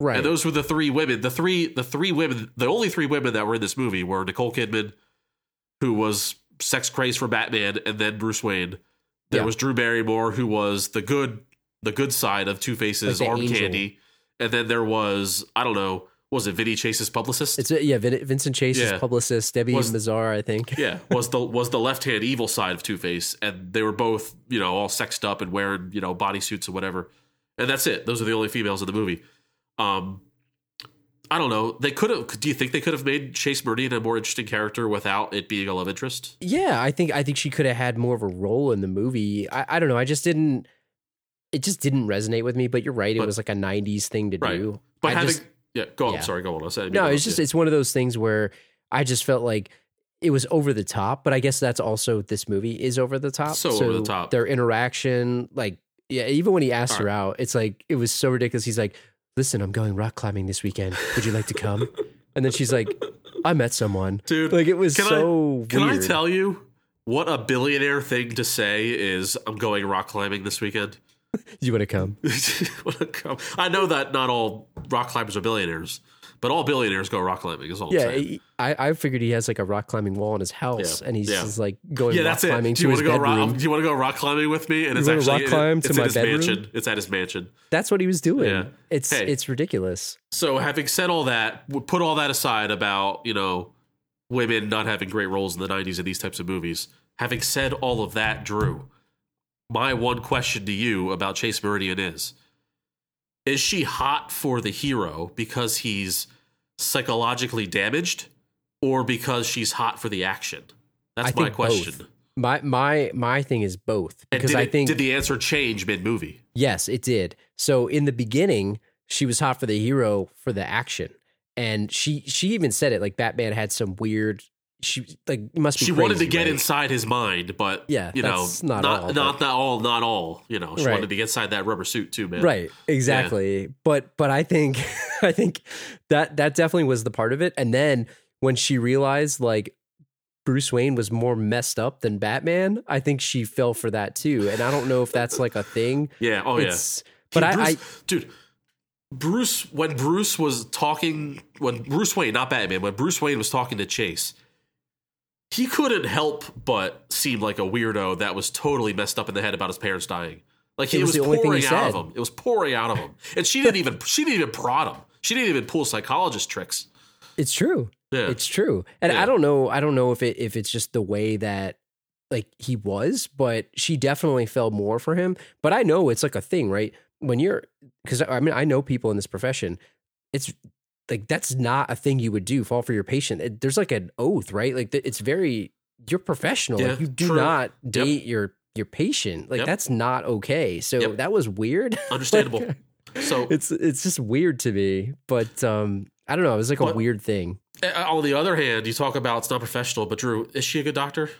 Right. and those were the three women the three the three women the only three women that were in this movie were nicole kidman who was sex crazed for batman and then bruce wayne there Yeah. was drew barrymore who was the good the good side of two faces Like arm angel. candy and then there was i don't know was it vinny chase's publicist it's yeah, Vin- Vincent Chase's Yeah. publicist, Debi Was- Mazar, I think. (laughs) yeah, was the (laughs) was the left hand evil side of Two Face, and they were both you know all sexed up and wearing you know bodysuits or whatever, and that's it. Those are the only females in the movie. Um, I don't know. They could have. Do you think they could have made Chase Meridian a more interesting character without it being a love interest? Yeah, I think I think she could have had more of a role in the movie. I, I don't know. I just didn't. It just didn't resonate with me. But you're right. It But- was like a '90s thing to Right. do. But I having just, yeah, go on. yeah. Sorry, go on. I said no, it's just it's one of those things where I just felt like it was over the top. But I guess that's also this movie is over the top. So over the top. Their interaction, like yeah, even when he asked her out, it's like it was so ridiculous. He's like, "Listen, I'm going rock climbing this weekend. Would you like to come?" and then she's like, "I met someone." dude. Like it was can so I, Can weird. I tell you what a billionaire thing to say is? I'm going rock climbing this weekend. you want to come? (laughs) Wanna come? I know that not all rock climbers are billionaires, but all billionaires go rock climbing. Is all I'm Yeah, saying. he- I, I figured he has like a rock climbing wall in his house, Yeah, and he's yeah. just like going Yeah, rock that's it. climbing Do to you want his to go bedroom. rock? Do you want to go rock climbing with me? And You it's actually rock climb it's to my bedroom? mansion. It's at his mansion. That's what he was doing. Yeah. It's Hey. it's ridiculous. So, having said all that, put all that aside about you know women not having great roles in the '90s in these types of movies. Having said all of that, Drew, my one question to you about Chase Meridian is: Is she hot for the hero because he's psychologically damaged, or because she's hot for the action? That's my question. both. My my my thing is both because I it- think did the answer change mid movie? yes, it did. So in the beginning, she was hot for the hero for the action, and she she even said it like Batman had some weird. She like must be. She wanted to get right? inside his mind, but Yeah, you know, not not all, not, but- not all, not all. You know, she Right. wanted to get inside that rubber suit too, man. Right, exactly. But but I think (laughs) I think that that definitely was the part of it. And then when she realized like Bruce Wayne was more messed up than Batman, I think she fell for that too. And I don't know if that's like a thing. (laughs) Yeah. Oh It's- yeah. But I, Bruce, I dude, Bruce when Bruce was talking when Bruce Wayne, not Batman, when Bruce Wayne was talking to Chase, he couldn't help but seem like a weirdo that was totally messed up in the head about his parents dying. Like It it was was, the only thing he pouring out of him. It was pouring out of him, and she didn't even she didn't even prod him. She didn't even pull psychologist tricks. it's true. Yeah. It's true. And Yeah. I don't know I don't know if it if it's just the way that like he was, but she definitely fell more for him. But I know it's like a thing, right? When you're because I mean I know people in this profession, it's like that's not a thing you would do. Fall for your patient. It- there's like an oath, right? Like it's very you're professional. Yeah, like you do true. not date your your patient. Like Yep. that's not okay. So Yep. that was weird. (laughs) Understandable. so it's it's just weird to me. But um I don't know. It was like a weird thing. On the other hand, you talk about it's not professional, but Drew, is she a good doctor?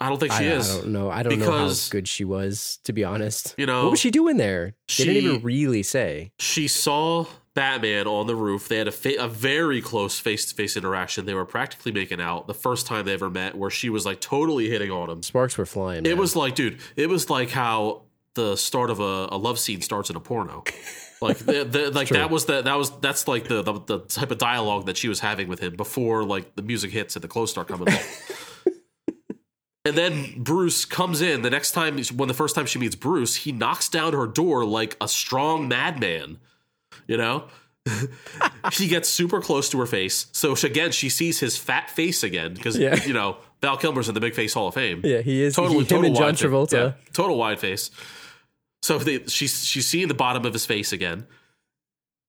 I don't think she I, is. I don't know. I don't know how good she was, to be honest. You know, what was she doing there? they didn't even really say. she saw Batman on the roof. They had a, fa- a very close face to face interaction. They were practically making out the first time they ever met, where she was like totally hitting on him. Sparks were flying. It man. was like, dude, it was like how the start of a, a love scene starts in a porno. (laughs) Like, the, the, like true. that was the that was that's like the, the the type of dialogue that she was having with him before like the music hits and the clothes start coming off. (laughs) And then Bruce comes in the next time, when the first time she meets Bruce, he knocks down her door like a strong madman. You know, (laughs) he gets super close to her face. So she, again, she sees his fat face again because Yeah. you know Val Kilmer's in the Big Face Hall of Fame. Yeah, he is. Totally, he, total and John Travolta. yeah, total wide face. So they, she's she's seeing the bottom of his face again,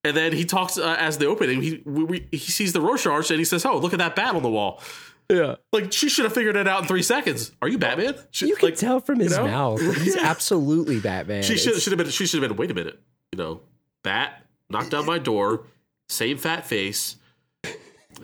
And then he talks uh, as the opening. He we, we, he sees the Rorschach and he says, "Oh, look at that bat on the wall." Yeah. Like she should have figured it out in three seconds. Are you Batman? She, You can like, tell from his know? mouth. He's (laughs) absolutely Batman. She should should have been. She should have been. Wait a minute. You know, bat knocked down my door. Same fat face.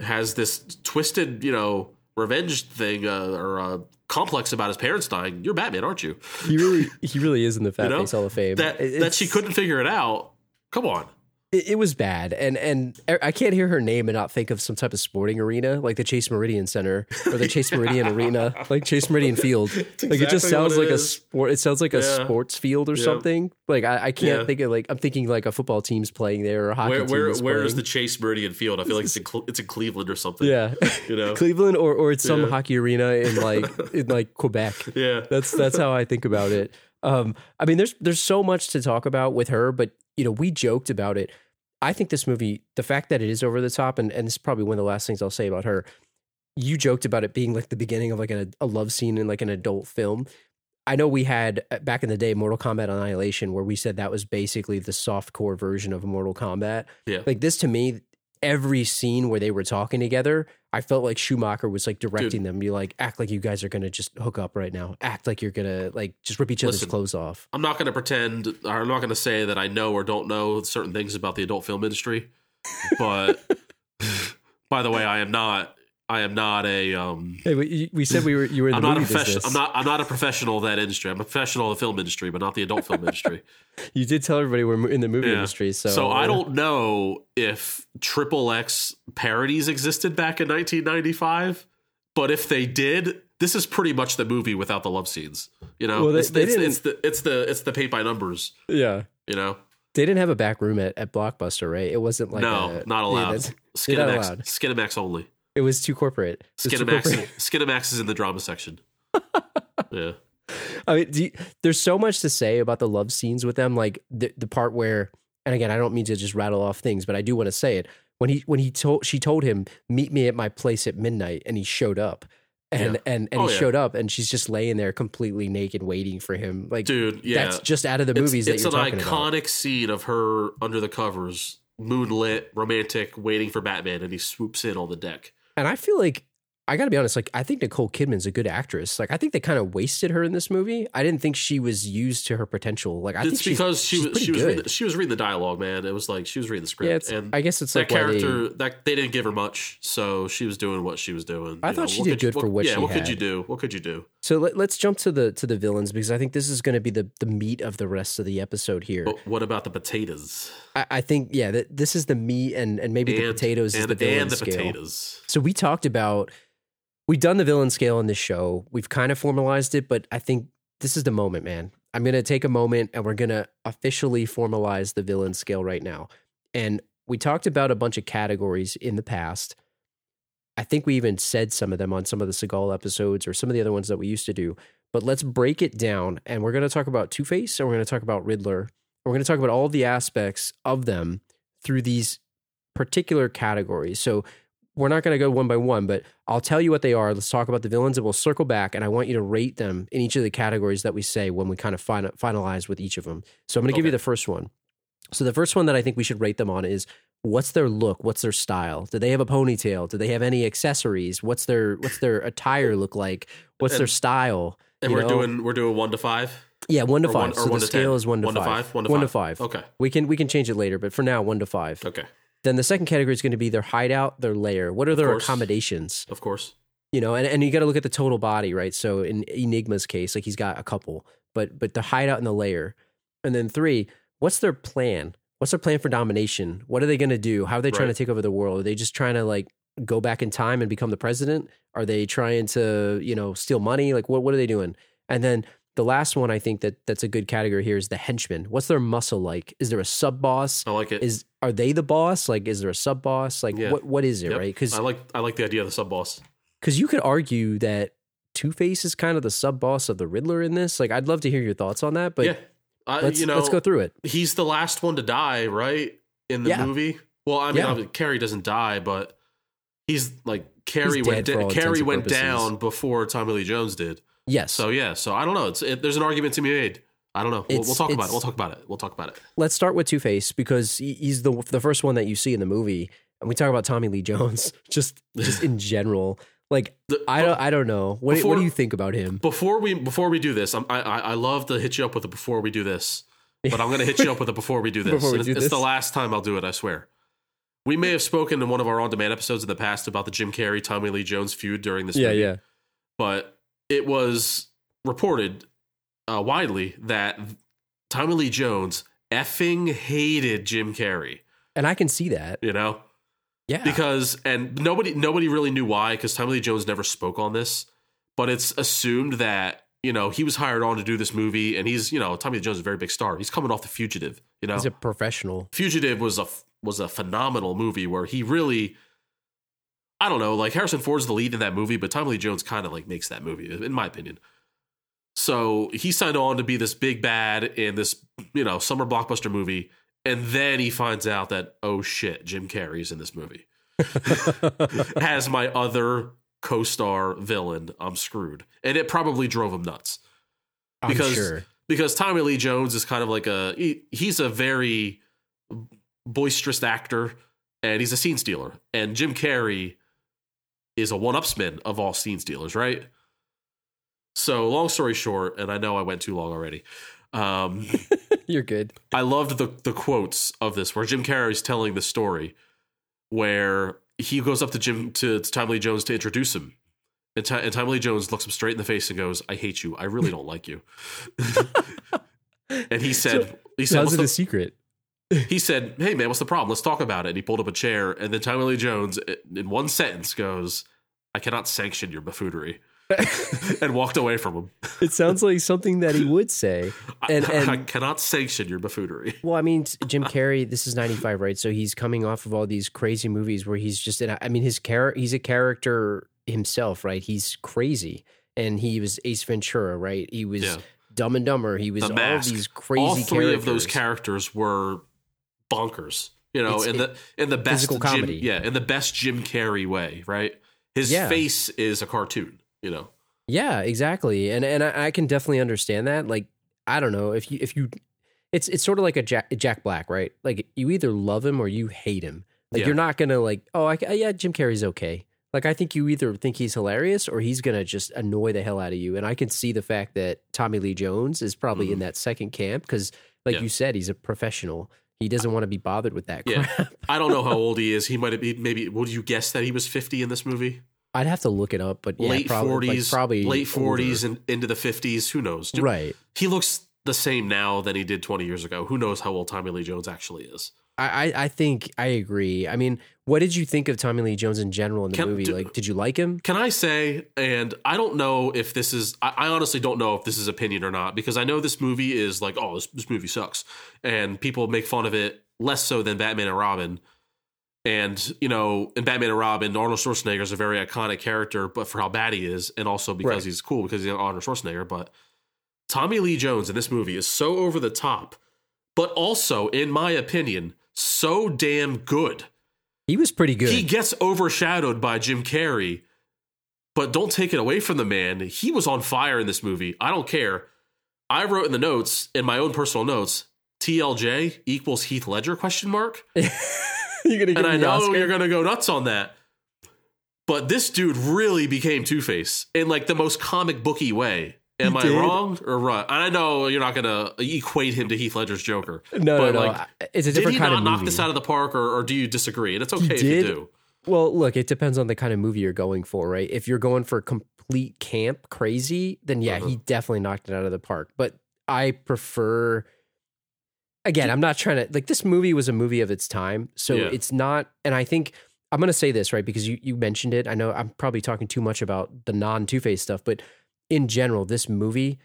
Has this twisted, you know, revenge thing uh, or uh, complex about his parents dying. You're Batman, aren't you? He really, he really is in the Fat You know Face Hall of Fame. that that she couldn't figure it out. Come on. It, it was bad, and and I can't hear her name and not think of some type of sporting arena, like the Chase Meridian Center or the Chase Meridian (laughs) Arena, like Chase Meridian Field. (laughs) like it just sounds it like a sport. It sounds like a sports field or Yeah. something. Like I, I can't Yeah. think of like I'm thinking like a football team's playing there or a hockey Where where is where is the Chase Meridian Field? I feel like it's in, Cle- it's in Cleveland or something. yeah You know. (laughs) Cleveland or or it's some Yeah. hockey arena in like in like Quebec. Yeah. That's that's how I think about it. Um, I mean, there's there's so much to talk about with her, but you know, we joked about it. I think this movie, the fact that it is over the top, and, and this is probably one of the last things I'll say about her. You joked about it being like the beginning of like a, a love scene in like an adult film. I know we had uh, back in the day Mortal Kombat Annihilation, where we said that was basically the soft core version of Mortal Kombat. Yeah. Like this to me, every scene where they were talking together, I felt like Schumacher was like directing them. Be like, act like you guys are gonna just hook up right now. Act like you're gonna like just rip each other's clothes off. I'm not going to pretend, or I'm not going to say that I know or don't know certain things about the adult film industry. But (laughs) by the way, I am not. I am not a. Um, Hey, we, we said we were you were in I'm not a professional. I'm not. I'm not a professional of that industry. I'm a professional of the film industry, but not the adult film industry. (laughs) You did tell everybody we're in the movie Yeah. industry, so So I don't know if Triple X parodies existed back in 1995, but if they did, this is pretty much the movie without the love scenes. You know, Well, they- it's, they it's, it's the it's the it's the paint by numbers. Yeah, You know, they didn't have a back room at, at Blockbuster, right? It wasn't like no, a, not yeah, allowed. not Skinemax. Skinemax only. It was too corporate. Was too corporate. (laughs) Skinemax is in the drama section. (laughs) yeah, I mean, do you- there's so much to say about the love scenes with them. Like the the part where, and again, I don't mean to just rattle off things, but I do want to say it. When he when he told she told him meet me at my place at midnight, and he showed up, and Yeah. and and Oh, he yeah. showed up, and she's just laying there completely naked, waiting for him. Like, dude. Yeah, that's just out of the movies it's, that you're an talking about. iconic scene of her under the covers, moonlit, romantic, waiting for Batman, and he swoops in on the deck. And I feel like I got to be honest. Like I think Nicole Kidman's a good actress. Like I think they kind of wasted her in this movie. I didn't think she was used to her potential. Like I think it's she's, because she she's was she was good. reading, the- she was reading the dialogue, man. It was like she was reading the script, yeah, and I guess it's that like why they- character that they didn't give her much, so she was doing what she was doing. I You thought know, she did could you- good for what she had yeah, she what could you do? What could you do? So let, let's jump to the to the villains because I think this is going to be the the meat of the rest of the episode here. But what about the potatoes I, I think yeah, that this is the meat and and maybe the And- potatoes is and the villain and the scale. potatoes? So we talked about we've done the villain scale in this show. We've kind of formalized it, but I think this is the moment, man. I'm gonna take a moment and we're gonna officially formalize the villain scale right now. And we talked about a bunch of categories in the past. I think we even said some of them on some of the Seagal episodes or some of the other ones that we used to do. But let's break it down and we're gonna talk about Two Face and we're gonna talk about Riddler. And We're gonna talk about all the aspects of them through these particular categories. So we're not going to go one by one, but I'll tell you what they are. Let's talk about the villains and we'll circle back. And I want you to rate them in each of the categories that we say when we kind of fin- finalize with each of them. So I'm going to give you the first one. So the first one that I think we should rate them on is what's their look? What's their style? Do they have a ponytail? Do they have any accessories? What's their what's their attire look like? What's their style? And You we're know? doing we're doing one to five. Yeah, one to Or five. one- or so one the to scale 10? is one to One to five. five? One to One to five. five. Okay. We can we can change it later, but for now, one to five. Okay, Then the second category is going to be their hideout, their lair. What are their course. accommodations? of course. you know, and, and you got to look at the total body, right? So in Enigma's case, like he's got a couple, but but the hideout and the layer, and then three, what's their plan? What's their plan for domination? What are they going to do? How are they trying Right. to take over the world? Are they just trying to like go back in time and become the president? Are they trying to you know steal money? Like what what are they doing? And then the last one, I think that that's a good category here is the henchman. What's their muscle like? Is there a sub boss? I like it. Is are they the boss? Like is there a sub boss? Like Yeah. what what is it? Yep. Right? Because I like I like the idea of the sub boss. because you could argue that Two Face is kind of the sub boss of the Riddler in this. Like, I'd love to hear your thoughts on that, but yeah, I, let's you know, let's go through it. he's the last one to die, right? In the Yeah. movie. Well, I mean, Yeah. Carrey doesn't die, but he's like Carrey He's went da- Carrey went purposes. down before Tommy Lee Jones did. Yes. So yeah, so I don't know. It's it, there's an argument to be made. I don't know. We'll, we'll talk about it. We'll talk about it. We'll talk about it. Let's start with Two Face because he's the the first one that you see in the movie, and we talk about Tommy Lee Jones (laughs) just just in general. Like The- I don't I don't know what Before- what do you think about him? Before we before we do this, I'm, I I love to hit you up with it before we do this, but I'm going to hit you up with it before we do (laughs) this. We do it's, this. it's the last time I'll do it. I swear. We may have spoken in one of our on-demand episodes in the past about the Jim Carrey Tommy Lee Jones feud during this Yeah, movie. yeah. but it was reported uh, widely that Tommy Lee Jones effing hated Jim Carrey. And I can see that. You know, Yeah. because and nobody nobody really knew why because Tommy Lee Jones never spoke on this, but it's assumed that you know he was hired on to do this movie, and he's you know Tommy Lee Jones is a very big star. He's coming off the Fugitive. You know, he's a professional. Fugitive was a was a phenomenal movie where he really I don't know, like Harrison Ford's the lead in that movie, but Tommy Lee Jones kind of like makes that movie, in my opinion. So he signed on to be this big bad in this, you know, summer blockbuster movie, and then he finds out that oh shit, Jim Carrey's in this movie. (laughs) As my other co-star villain, I'm screwed, and it probably drove him nuts because sure. because Tommy Lee Jones is kind of like a he, he's a very boisterous actor and he's a scene stealer and Jim Carrey is a one-upsman of all scene stealers right so long story short and I know I went too long already um, (laughs) You're good. I loved the the quotes of this where Jim Carrey's telling the story where he goes up to Jim to, to Lee Jones to introduce him. And, Ti- and Lee Jones looks him straight in the face and goes, "I hate you. I really don't like you." (laughs) and he said, "He said, How's what's it the- a secret? He said, "Hey man, what's the problem? Let's talk about it." And he pulled up a chair, and then Tommy Lee Jones, in one sentence, goes, "I cannot sanction your buffoonery," (laughs) and walked away from him. It sounds like something that he would say. (laughs) And I, and I cannot sanction your buffoonery. Well, I mean, Jim (laughs) Carrey. This is '95, right? So he's coming off of all these crazy movies where he's just. In, I mean, his character. He's a character himself, right? He's crazy, and he was Ace Ventura, right? He was Yeah. Dumb and Dumber. He was all these crazy. All three of those characters. characters were bonkers. You know, It's- in the in the best Jim, comedy. yeah, in the best Jim Carrey way, right? His Yeah. face is a cartoon. You know, Yeah, exactly. And and I, I can definitely understand that. Like, I don't know if you if you, it's it's sort of like a Jack Jack Black, right? Like you either love him or you hate him. Like Yeah. you're not gonna like, oh, I, yeah, Jim Carrey's okay. Like I think you either think he's hilarious or he's gonna just annoy the hell out of you. And I can see the fact that Tommy Lee Jones is probably in that second camp because, like Mm-hmm. Yeah. you said, he's a professional. He doesn't want to be bothered with that Yeah. crap. I don't know how (laughs) old he is. He might have been maybe. Would you guess that he was fifty in this movie? I'd have to look it up, but yeah, late probably, like, forties, probably late older. forties, and into the fifties. Who knows? Dude, right? He looks the same now than he did twenty years ago. Who knows how old Tommy Lee Jones actually is? I, I think I agree. I mean, what did you think of Tommy Lee Jones in general in the Can- movie? do- like, did you like him? Can I say, and I don't know if this is, I, I honestly don't know if this is opinion or not, because I know this movie is like, oh, this, this movie sucks. And people make fun of it less so than Batman and Robin. And, you know, in Batman and Robin, Arnold Schwarzenegger is a very iconic character, but for how bad he is, and also because Right. he's cool, because he's Arnold Schwarzenegger. But Tommy Lee Jones in this movie is so over the top, but also, in my opinion, so damn good. He was pretty good. He gets overshadowed by Jim Carrey, but don't take it away from the man. He was on fire in this movie. I don't care. I wrote in the notes, in my own personal notes, TLJ equals Heath Ledger question mark. (laughs) You're gonna And I know Oscar? you're gonna go nuts on that. But this dude really became Two Face in like the most comic booky way. Am He I did. wrong or right? I know you're not gonna equate him to Heath Ledger's Joker. No, but no, no. like, it's a did he kind not of knock this out of the park, or, or do you disagree? And it's okay if did. you do. well, look, it depends on the kind of movie you're going for, right? If you're going for complete camp crazy, then yeah, Uh-huh. he definitely knocked it out of the park. But I prefer. Again, I'm not trying to like this movie was a movie of its time, so Yeah. it's not. And I think I'm going to say this right because you you mentioned it. I know I'm probably talking too much about the non Two Face stuff, but in general, this movie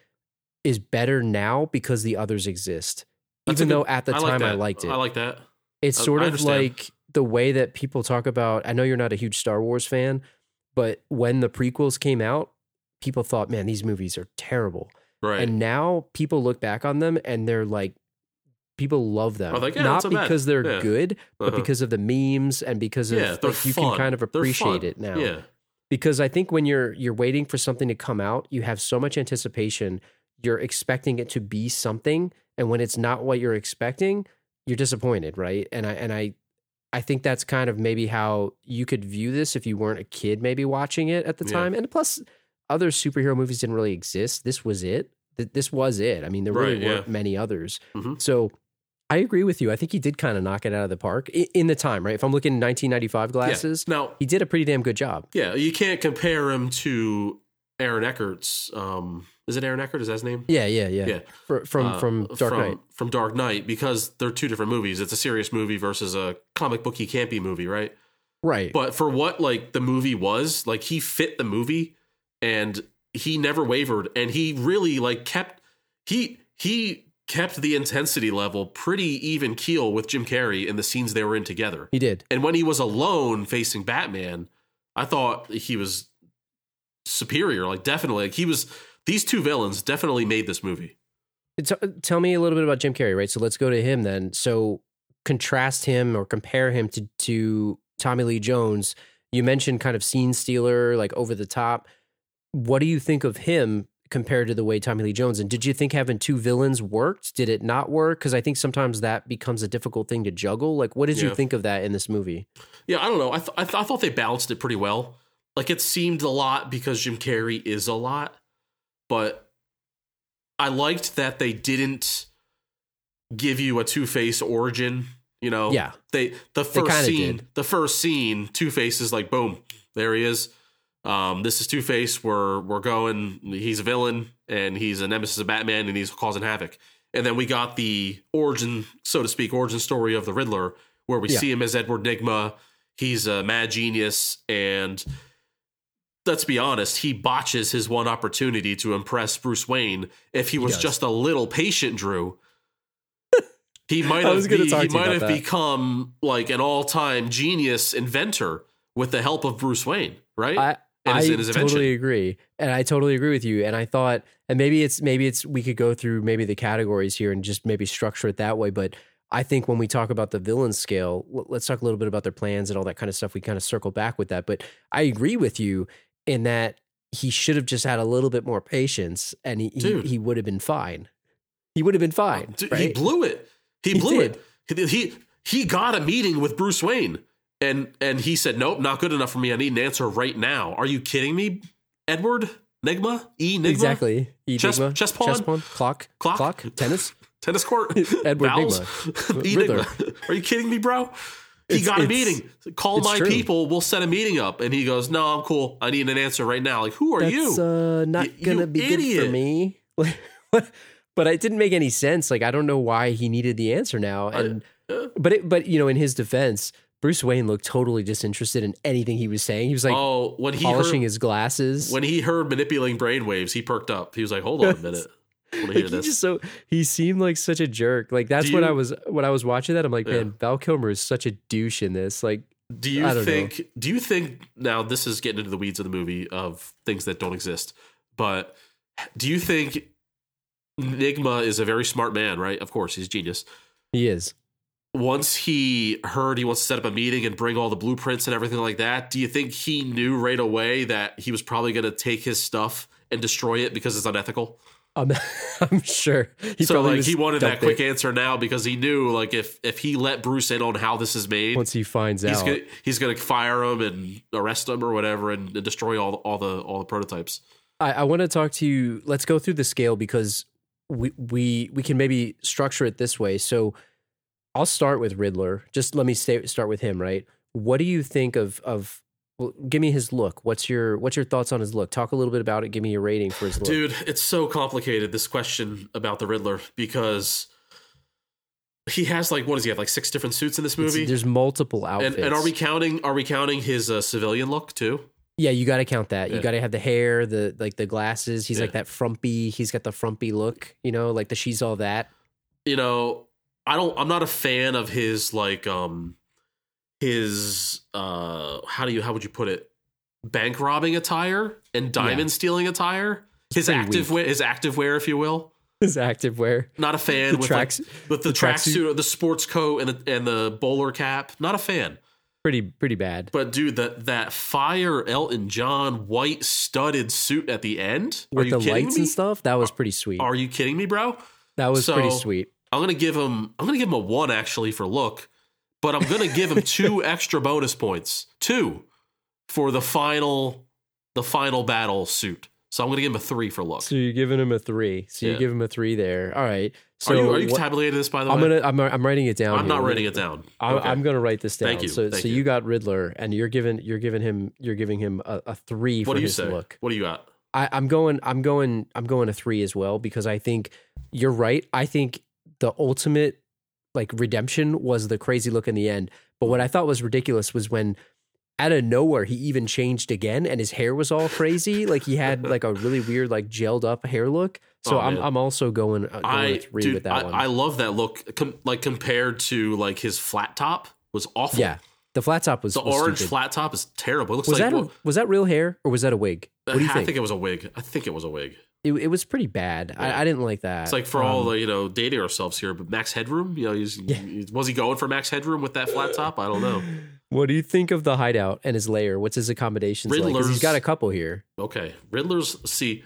is better now because the others exist. That's Even good- though at the I like time I liked it, I like that. it's I- sort I of like the way that people talk about. I know you're not a huge Star Wars fan, but when the prequels came out, people thought, "Man, these movies are terrible." Right. And now people look back on them and they're like, people love them, Oh, like, yeah, not not bad. because they're Yeah. good, but Uh-huh. because of the memes and because of yeah, like, you fun. can kind of appreciate it now. Yeah. Because I think when you're you're waiting for something to come out, you have so much anticipation. you're expecting it to be something, and when it's not what you're expecting, you're disappointed, right? And I and I I think that's kind of maybe how you could view this if you weren't a kid, maybe watching it at the Yeah. time. And plus, other superhero movies didn't really exist. This was it. This was it. I mean, there really Right, yeah. weren't many others. Mhm. So I agree with you. I think he did kind of knock it out of the park in the time, right? If I'm looking 1995 glasses, Yeah. Now, he did a pretty damn good job. yeah, you can't compare him to Aaron Eckhart's. Um, is it Aaron Eckhart? Is that his name? Yeah, yeah, yeah. Yeah. For, from Uh, from Dark from, Knight. From Dark Knight, because they're two different movies. It's a serious movie versus a comic booky campy movie, right? Right. But for what like the movie was, like he fit the movie and he never wavered and he really like kept he he kept the intensity level pretty even keel with Jim Carrey in the scenes they were in together. he did. And when he was alone facing Batman, I thought he was superior. Like definitely, like he was. These two villains definitely made this movie. Tell me a little bit about Jim Carrey, right? So let's go to him then. So contrast him or compare him to to Tommy Lee Jones. You mentioned kind of scene stealer, like over the top. What do you think of him compared to the way Tommy Lee Jones? And did you think having two villains worked? Did it not work? Because I think sometimes that becomes a difficult thing to juggle. Like, what did you think of that in this movie? Yeah, I don't know. I th- I, th- I thought they balanced it pretty well. Like it seemed a lot because Jim Carrey is a lot, but I liked that they didn't give you a Two Face origin. You know, Yeah. They the first kinda scene, did. the first scene, Two Face is like, boom, there he is. Um, this is Two Face. We're we're going. He's a villain and he's a nemesis of Batman and he's causing havoc. And then we got the origin, so to speak, origin story of the Riddler, where we Yeah. see him as Edward Nygma. He's a mad genius, and let's be honest, he botches his one opportunity to impress Bruce Wayne. If he was does. just a little patient, Drew, (laughs) he might have be- he might have that. become like an all-time genius inventor with the help of Bruce Wayne, right? I I totally agree, and I totally agree with you. And I thought, and maybe it's maybe it's we could go through maybe the categories here and just maybe structure it that way. But I think when we talk about the villain scale, let's talk a little bit about their plans and all that kind of stuff. We kind of circle back with that. But I agree with you in that he should have just had a little bit more patience, and he he, he would have been fine. He would have been uh, fine. Dude, right? He blew it. He, blew it. He he got a meeting with Bruce Wayne, and and he said, "Nope, not good enough for me. I need an answer right now." Are you kidding me, Edward Nygma? E Nygma? Exactly. Chess- Enigma, chess pawn? clock, Clock? clock, tennis. (laughs) Tennis court. (laughs) Edward? Nygma. (laughs) E. Nygma. Are you kidding me, bro? He It's- got a meeting. Call my true. people. We'll set a meeting up. And he goes, "No, I'm cool. I need an answer right now." Like, who are That's you? uh, not You- gonna be good for me. but it didn't make any sense. Like I don't know why he needed the answer now. And uh. but it, but you know, in his defense, Bruce Wayne looked totally disinterested in anything he was saying. He was like oh, when he polishing heard, his glasses. when he heard manipulating brainwaves, he perked up. He was like, "Hold on a minute." I want to (laughs) hear like he this. just so he seemed like such a jerk. Like that's Do when I was when I was watching that. I'm like, Yeah. man, Val Kilmer is such a douche in this. Like, Do you don't know. think? Do you think? Now this is getting into the weeds of the movie of things that don't exist. But do you think Nygma is a very smart man? Right? Of course, he's a genius. he is. Once he heard he wants to set up a meeting and bring all the blueprints and everything like that, do you think he knew right away that he was probably going to take his stuff and destroy it because it's unethical? I'm, (laughs) I'm sure he so like he wanted that dumped it quick answer now because he knew like if if he let Bruce in on how this is made, once he finds he's out. gonna he's gonna fire him and arrest him or whatever and, and destroy all all the all the prototypes. I, I want to talk to you. Let's go through the scale because we we we can maybe structure it this way. So I'll start with Riddler. Just let me stay, start with him. Right. What do you think of of? Well, give me his look. What's your what's your thoughts on his look? Talk a little bit about it. Give me a rating for his look. Dude, it's so complicated this question about the Riddler because he has like what does he have like six different suits in this It's- movie? there's multiple outfits. And, and are we counting are we counting his uh, civilian look too? Yeah, you got to count that. You got to have the hair, the like the glasses. He's like that frumpy. He's got the frumpy look. You know, like the she's all that. You know, I don't I'm not a fan of his like um his uh how do you how would you put it? Bank robbing attire and diamond stealing attire. His active weak. wear his active wear, if you will. His active wear. Not a fan The with tracks- like, with the, the tracksuit. the sports coat, and the and the bowler cap. Not a fan. pretty pretty bad. But dude, that that fire Elton John white studded suit at the end are With you the kidding lights me? and stuff, that was pretty sweet. Are you kidding me, bro? That was pretty sweet. I'm gonna give him. I'm gonna give him a one actually for look, but I'm gonna give him (laughs) two extra bonus points, two for the final, the final battle suit. So I'm gonna give him a three for look. So you're giving him a three. So you give him a three there. All right. So are you are you tabulating this by the way? I'm gonna I'm, I'm writing it down. I'm here. not writing it down. I'm, Okay. I'm gonna write this down. Thank you, So thank so you. you got Riddler, and you're giving you're giving him you're giving him a, a three What for do you his say? look. What do you got? I, I'm going I'm going I'm going a three as well because I think you're right. I think the ultimate like redemption was the crazy look in the end. But what I thought was ridiculous was when out of nowhere he even changed again and his hair was all crazy. (laughs) like he had like a really weird like gelled up hair look. So Oh, I'm. I'm also going, uh, going I three dude, with that I, one. I love that look. Com- like compared to like his flat top was awful. yeah, the flat top was the was orange stupid. flat top is terrible. It looks Was like that well, a, was that real hair or was that a wig? What do you I think? think it was a wig. I think it was a wig. It, it was pretty bad. Yeah. I, I didn't like that. It's like for all Um, the you know dating ourselves here, but Max Headroom, you know, he's, he- was he going for Max Headroom with that flat top? I don't know. (laughs) What do you think of the hideout and his lair? What's his accommodations like? Riddler's- he's got a couple here. Okay, Riddler's. See,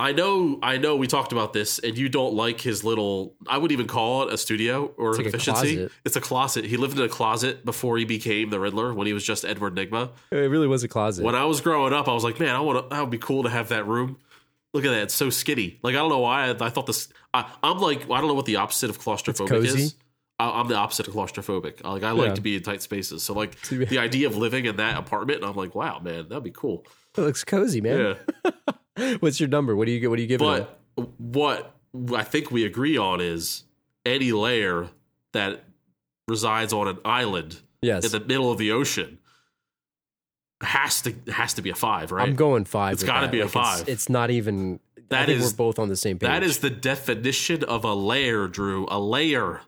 I know, I know. We talked about this, and you don't like his little. I would even call it a studio or It's like a efficiency. closet. It's a closet. He lived in a closet before he became the Riddler. When he was just Edward Nygma. It really was a closet. When I was growing up, I was like, man, I want to. That would be cool to have that room. Look at that; it's so skinny. Like I don't know why I, I thought this. I, I'm like, I don't know what the opposite of claustrophobic is. I, I'm the opposite of claustrophobic. Like I like Yeah. to be in tight spaces. So like (laughs) the idea of living in that apartment, I'm like, wow, man, that'd be cool. it looks cozy, man. Yeah. (laughs) (laughs) What's your number? What do you get? What do you give him? But what I think we agree on is any layer that resides on an island Yes, in the middle of the ocean has to has to be a five, right? I'm going five. It's gotta that. be a five. It's, it's not even. Think is- we're both on the same page. that is the definition of a layer, Drew. A layer.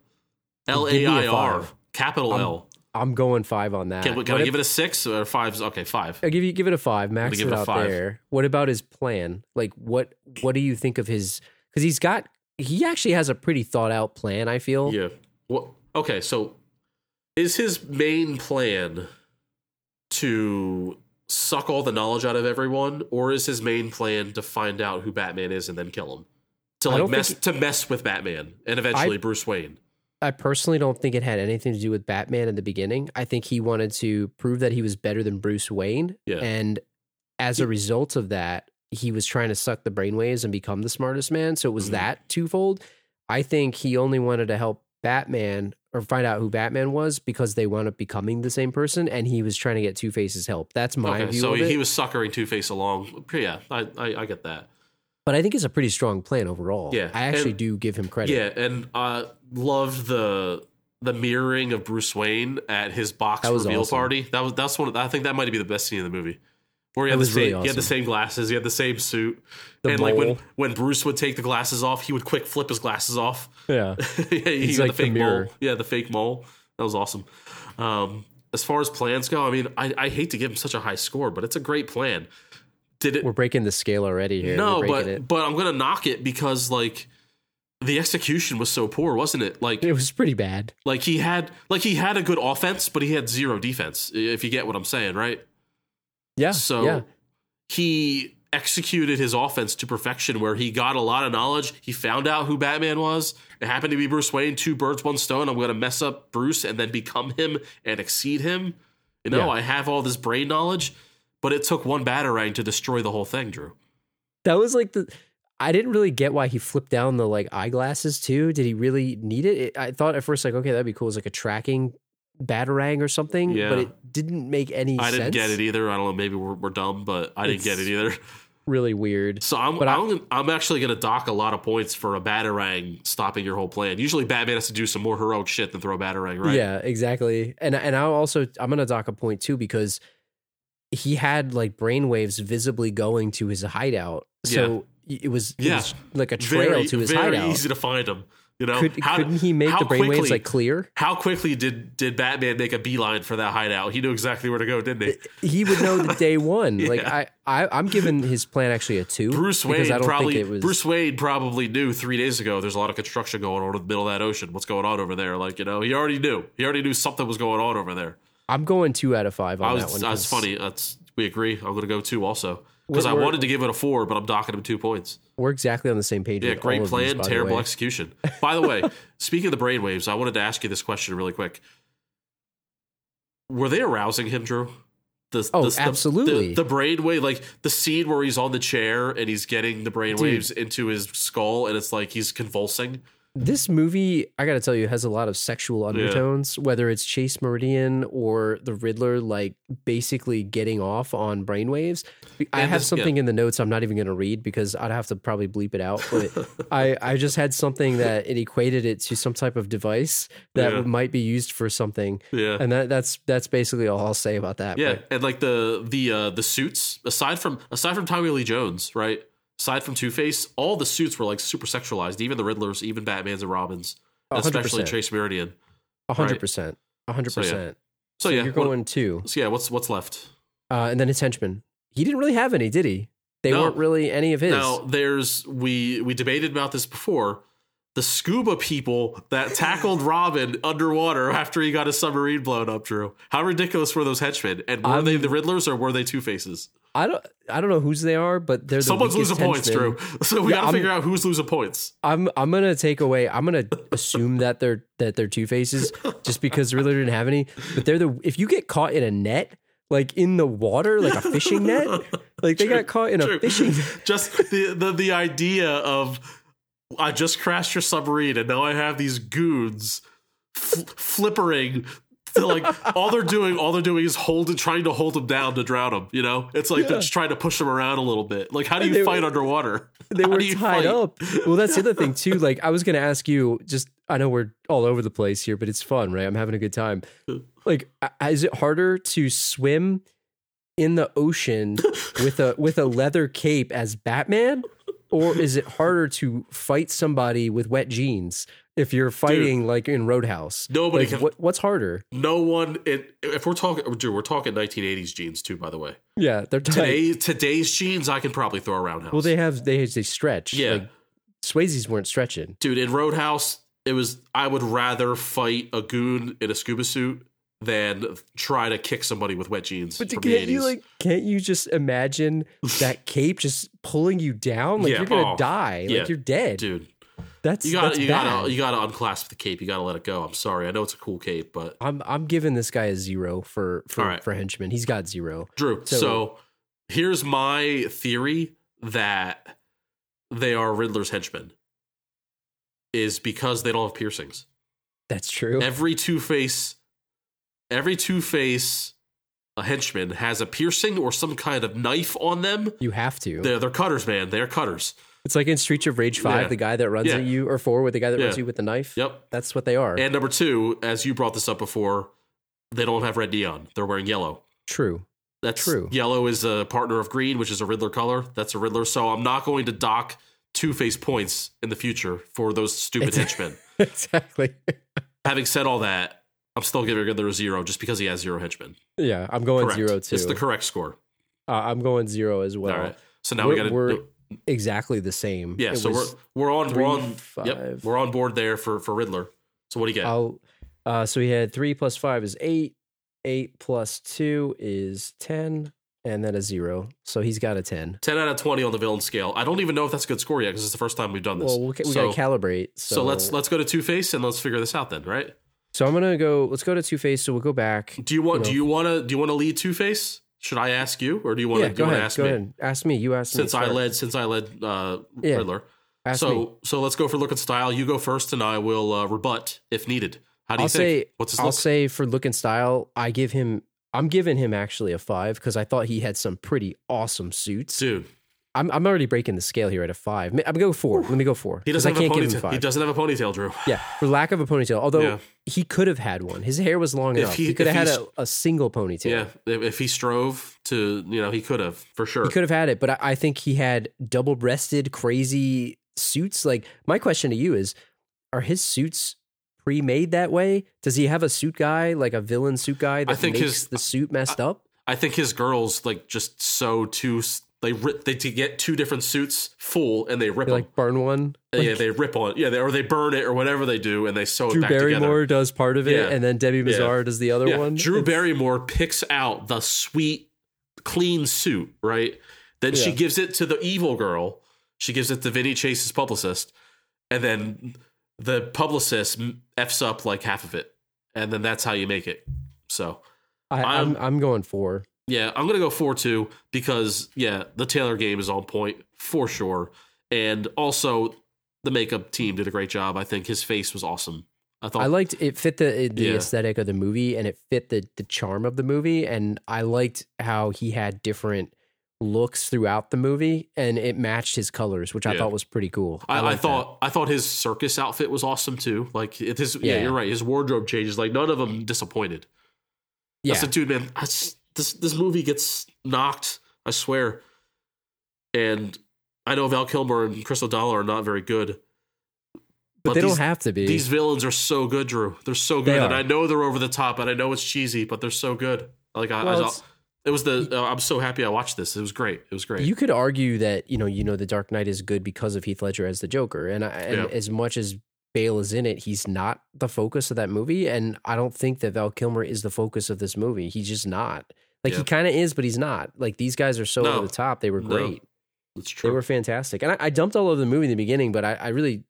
L A I R. Capital I'm- L. I'm going five on that. Can, we- can I if- give it a six or five? Okay, five. I'll give you give it a five. Max it it out five. there. What about his plan? Like what what do you think of his? Because he's got he actually has a pretty thought out plan. I feel. Yeah. Well, okay, so is his main plan to suck all the knowledge out of everyone, or is his main plan to find out who Batman is and then kill him? To like mess think- to mess with Batman and eventually Bruce Wayne. I personally don't think it had anything to do with Batman in the beginning. I think he wanted to prove that he was better than Bruce Wayne. Yeah. And as a result of that, he was trying to suck the brainwaves and become the smartest man. So it was Mhm. that twofold. I think he only wanted to help Batman or find out who Batman was because they wound up becoming the same person and he was trying to get Two Face's help. That's my Okay, view so of he, it. he was suckering Two Face along. Yeah, I, I I get that. But I think it's a pretty strong plan overall. Yeah, I actually and- do give him credit. Yeah, and uh loved the the mirroring of Bruce Wayne at his box reveal awesome. party. That was that's one. Of, I think that might be the best scene in the movie. Where he had, the same, really he had the same glasses, he had the same suit, The and like when when Bruce would take the glasses off, he would quick flip his glasses off. Yeah. (laughs) yeah, he had like the the fake mirror. mole. Yeah, the fake mole. That was awesome. Um, as far as plans go, I mean, I, I hate to give him such a high score, but it's a great plan. Did it? We're breaking the scale already here. no, but it. but I'm gonna knock it because like the execution was so poor, wasn't it? Like it was pretty bad. like he had like he had a good offense, but he had zero defense. If you get what I'm saying, right? Yeah. So yeah. he executed his offense to perfection where he got a lot of knowledge. He found out who Batman was. It happened to be Bruce Wayne, two birds, one stone. I'm going to mess up Bruce and then become him and exceed him. You know, Yeah. I have all this brain knowledge, but it took one batarang to destroy the whole thing, Drew. That was like the. I didn't really get why he flipped down the like eyeglasses too. Did he really need it? it I thought at first like okay that'd be cool. It's like a tracking batarang or something. Yeah. But it didn't make any. I didn't sense. get it either. I don't know. Maybe we're, we're dumb, but I didn't get it either. (laughs) Really weird. So I'm But I- I'm, I'm actually going to dock a lot of points for a batarang stopping your whole plan. Usually, Batman has to do some more heroic shit than throw a batarang, right? Yeah, exactly. And and I'll also I'm gonna dock a point too because he had like brainwaves visibly going to his hideout. So it was it Yeah. was like a trail very, to his very hideout. easy to find him. You know, Could, How- couldn't he make the brainwaves quickly- like clear? How quickly did did Batman make a beeline for that hideout? He knew exactly where to go, didn't he? Uh, he would know the day (laughs) one. Like Yeah. I, I, I'm giving his plan actually a two. Bruce because Wayne I don't probably think it was. Bruce Wayne probably knew three days ago. There's a lot of construction going on in the middle of that ocean. What's going on over there? Like you know, he already knew. He already knew something was going on over there. I'm going two out of five on I that was one. That's funny. That's we agree. I'm going to go two also because I wanted to give it a four, but I'm docking him two points. We're exactly on the same page. Yeah, great plan, these, terrible execution. By the way, (laughs) speaking of the brainwaves, I wanted to ask you this question really quick. Were they arousing him, Drew? The, Oh, the, the- absolutely. The, the brainwave, like the scene where he's on the chair and he's getting the brainwaves into his skull, and it's like he's convulsing. This movie, I got to tell you, has a lot of sexual undertones. Whether it's Chase Meridian or the Riddler, like basically getting off on brainwaves. I And have this- something in the notes I'm not even going to read because I'd have to probably bleep it out. But (laughs) I, I just had something that it equated it to some type of device that Yeah. might be used for something, Yeah. and that that's that's basically all I'll say about that. Yeah, But and like the the uh the suits aside from aside from Tommy Lee Jones, right? Aside from Two Face, all the suits were like super sexualized. Even the Riddlers, even Batman's and Robins, A hundred especially percent. Chase Meridian. a hundred percent, a hundred So, yeah. percent. So, yeah, you're going what- two, So yeah, what's what's left? uh, and then his henchmen. He didn't really have any, did he? They No. weren't really any of his. Now there's we we debated about this before. The scuba people that tackled Robin underwater after he got his submarine blown up, Drew. How ridiculous were those henchmen? And were I'm- they the Riddlers or were they Two Faces? I don't I don't know whose they are, but they're the Someone's losing points. Drew. (laughs) So we Yeah, gotta I'm- figure out who's losing points. I'm I'm gonna take away. I'm gonna assume that they're that they're two faces, just because the Riddler didn't have any. But they're the if you get caught in a net, like in the water, like a fishing net, like they got caught in a True. fishing. (laughs) just the, the the idea of I just crashed your submarine and now I have these goons fl- flippering. Like (laughs) all they're doing, all they're doing is holding, trying to hold them down to drown them. You know, it's like they're just trying to push them around a little bit. Like, how do you fight were- underwater? They How were tied fight? up. Well, that's the other thing too. Like I was gonna ask you. Just I know we're all over the place here, but it's fun, right? I'm having a good time. Like, is it harder to swim in the ocean with a with a leather cape as Batman, or is it harder to fight somebody with wet jeans if you're fighting like in Roadhouse? Nobody Like, can- what, what's harder? No one. It, if we're talking, Drew, we're talking 1980s jeans too. By the way, Yeah, they're tight. today today's jeans I can probably throw around house. well, they have they they stretch. Yeah. like, Swayze's weren't stretching. dude in roadhouse it was i would rather fight a goon in a scuba suit than try to kick somebody with wet jeans But from can't the 80s you like can't you just imagine that (laughs) cape just pulling you down? Like Yeah, you're gonna oh, die. yeah. Like you're dead. dude that's you gotta that's you bad. gotta you gotta unclasp the cape you gotta let it go i'm sorry i know it's a cool cape but I'm I'm giving this guy a zero for for right. for henchman. He's got zero. drew so, So- here's my theory that they are riddler's henchmen is because they don't have piercings That's true. every two-face every two-face a henchman has a piercing or some kind of knife on them you have to. They're, they're cutters, man. They're cutters. It's like in Streets of Rage Five, Yeah. the guy that runs Yeah. at you, or four with the guy that runs Yeah. you with the knife. Yep. That's what they are. And number two, as you brought this up before, they don't have red neon. They're wearing yellow. True. That's True. Yellow is a partner of green, which is a Riddler color. That's a Riddler. So I'm not going to dock Two Face points in the future for those stupid henchmen. (laughs) exactly. Having said all that, I'm still giving Riddler a zero just because he has zero henchmen. yeah, I'm going Correct. zero too. It's the correct score. uh, I'm going zero as well. all right. So now we got we're, we're exactly the same. Yeah. It So we're we're on three, we're on yep we're on board there for for Riddler. So what do you get? I'll. Uh, so he had three plus five is eight. Eight plus two is ten, and then a zero. So he's got a ten. 10 out of 20 on the villain scale. I don't even know if that's a good score yet because it's the first time we've done this. Well, we, we so, got to calibrate. So, so let's let's go to Two Face and let's figure this out then, right? So I'm gonna go. Let's go to Two Face. So we'll go back. Do you want You know. do you want to do you want to lead Two Face? Should I ask you or do you want yeah, to go you ahead. ask Go me? ahead. Ask me. You asked Since me. I led since I led uh Yeah. Riddler. Ask so me. so let's go for look and style. You go first and I will uh, rebut if needed. How do you I'll think? say. What's his I'll look? say for look and style, I give him. I'm giving him actually a five because I thought he had some pretty awesome suits. Dude, I'm I'm already breaking the scale here at a five. I'm gonna go four. Let me go four. he doesn't I have a can't give him ponytail. five. He doesn't have a ponytail, Drew. Yeah, for lack of a ponytail. Although Yeah. he could have had one. His hair was long If enough. he- He, could have had a, a single ponytail. Yeah, if, if he strove to, you know, he could have for sure. He could have had it, but I, I think he had double breasted, crazy suits. Like my question to you is, are his suits pre-made that way? Does he have a suit guy, like a villain suit guy that I think makes his- the suit messed up? I think his girls like just sew two. They rip. They to get two different suits full, and they rip They like burn one. yeah, Like, they rip on. It. Yeah, they, or they burn it or whatever they do, and they sew Drew it back Barrymore together. does part of it, Yeah. and then Debi Mazar does the other Yeah, one. Drew It's- Barrymore picks out the sweet, clean suit, right? Then she gives it to the evil girl. She gives it to Vinny Chase's publicist, and then the publicist f's up like half of it, and then that's how you make it. So I, I'm I'm going for. Yeah, I'm gonna go four two because yeah, the tailor game is on point for sure, and also the makeup team did a great job. I think his face was awesome. I thought I liked it fit the the Yeah. aesthetic of the movie and it fit the the charm of the movie and I liked how he had different looks throughout the movie and it matched his colors, which I Yeah. thought was pretty cool. I, I, that. thought I thought his circus outfit was awesome too. Like his yeah. Yeah. you're right. His wardrobe changes. Like none of them disappointed. yeah, I said, dude, man, I this this movie gets knocked. I swear. And I know Val Kilmer and Chris O'Donnell are not very good, but, they these, don't have to be. These villains are so good, Drew. They're so They good, and. I know they're over the top, and I know it's cheesy, but they're so good. Like I, Well, I it was the. Uh, I'm so happy I watched this. It was great. It was great. you could argue that you know you know the Dark Knight is good because of Heath Ledger as the Joker, and, I, and Yeah. as much as Bale is in it, he's not the focus of that movie, and I don't think that Val Kilmer is the focus of this movie. He's just not. Like Yeah. he kind of is, but he's not. Like these guys are so No. over the top. They were No. great. it's true. They were fantastic, and I, I dumped all over the movie in the beginning, but I, I really.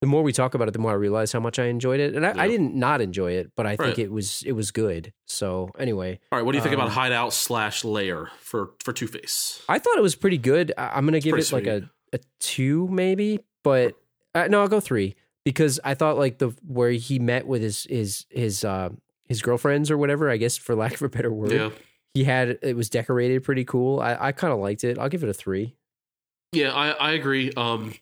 The more we talk about it, the more I realize how much I enjoyed it, and I, I didn't not enjoy it, but I think Right. it was it was good. So anyway, All right, what do you think about um, Hideout slash Layer for for Two Face? I thought it was pretty good. I, I'm gonna give it pretty like a, a two maybe, but uh, no, I'll go three because I thought like the where he met with his his his uh his girlfriends or whatever. I guess for (laughs) lack of a better word, Yeah, he had it was decorated pretty cool. I, I kind of liked it. I'll give it a three. yeah, I I agree. Um,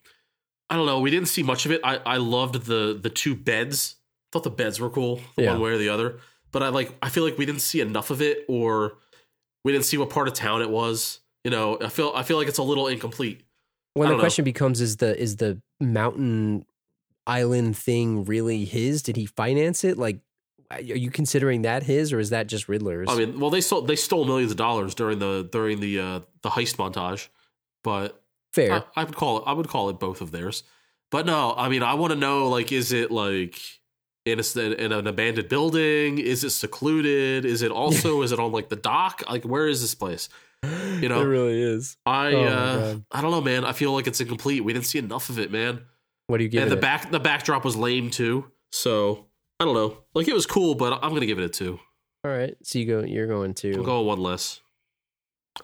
I don't know. We didn't see much of it. I I loved the the two beds. Thought the beds were cool, Yeah. one way or the other. But I like. I feel like we didn't see enough of it, or we didn't see what part of town it was. You know, I feel I feel like it's a little incomplete. Well, the know. question becomes: is the is the mountain island thing really his? Did he finance it? Like, are you considering that his, or is that just Riddler's? I mean, well, they stole they stole millions of dollars during the during the uh, the heist montage, but fair. I, I would call it I would call it both of theirs. But no, I mean I want to know like is it like in a, in an abandoned building? Is it secluded? Is it (laughs) also is it on like the dock? Like where is this place? You know, it really is. I Oh uh, I don't know, man. I feel like it's incomplete. We didn't see enough of it, man. What do you give and the it? back the backdrop was lame too. So I don't know. Like it was cool, but I'm gonna give it a two. All right, so you go. You're going to. I'm going one less.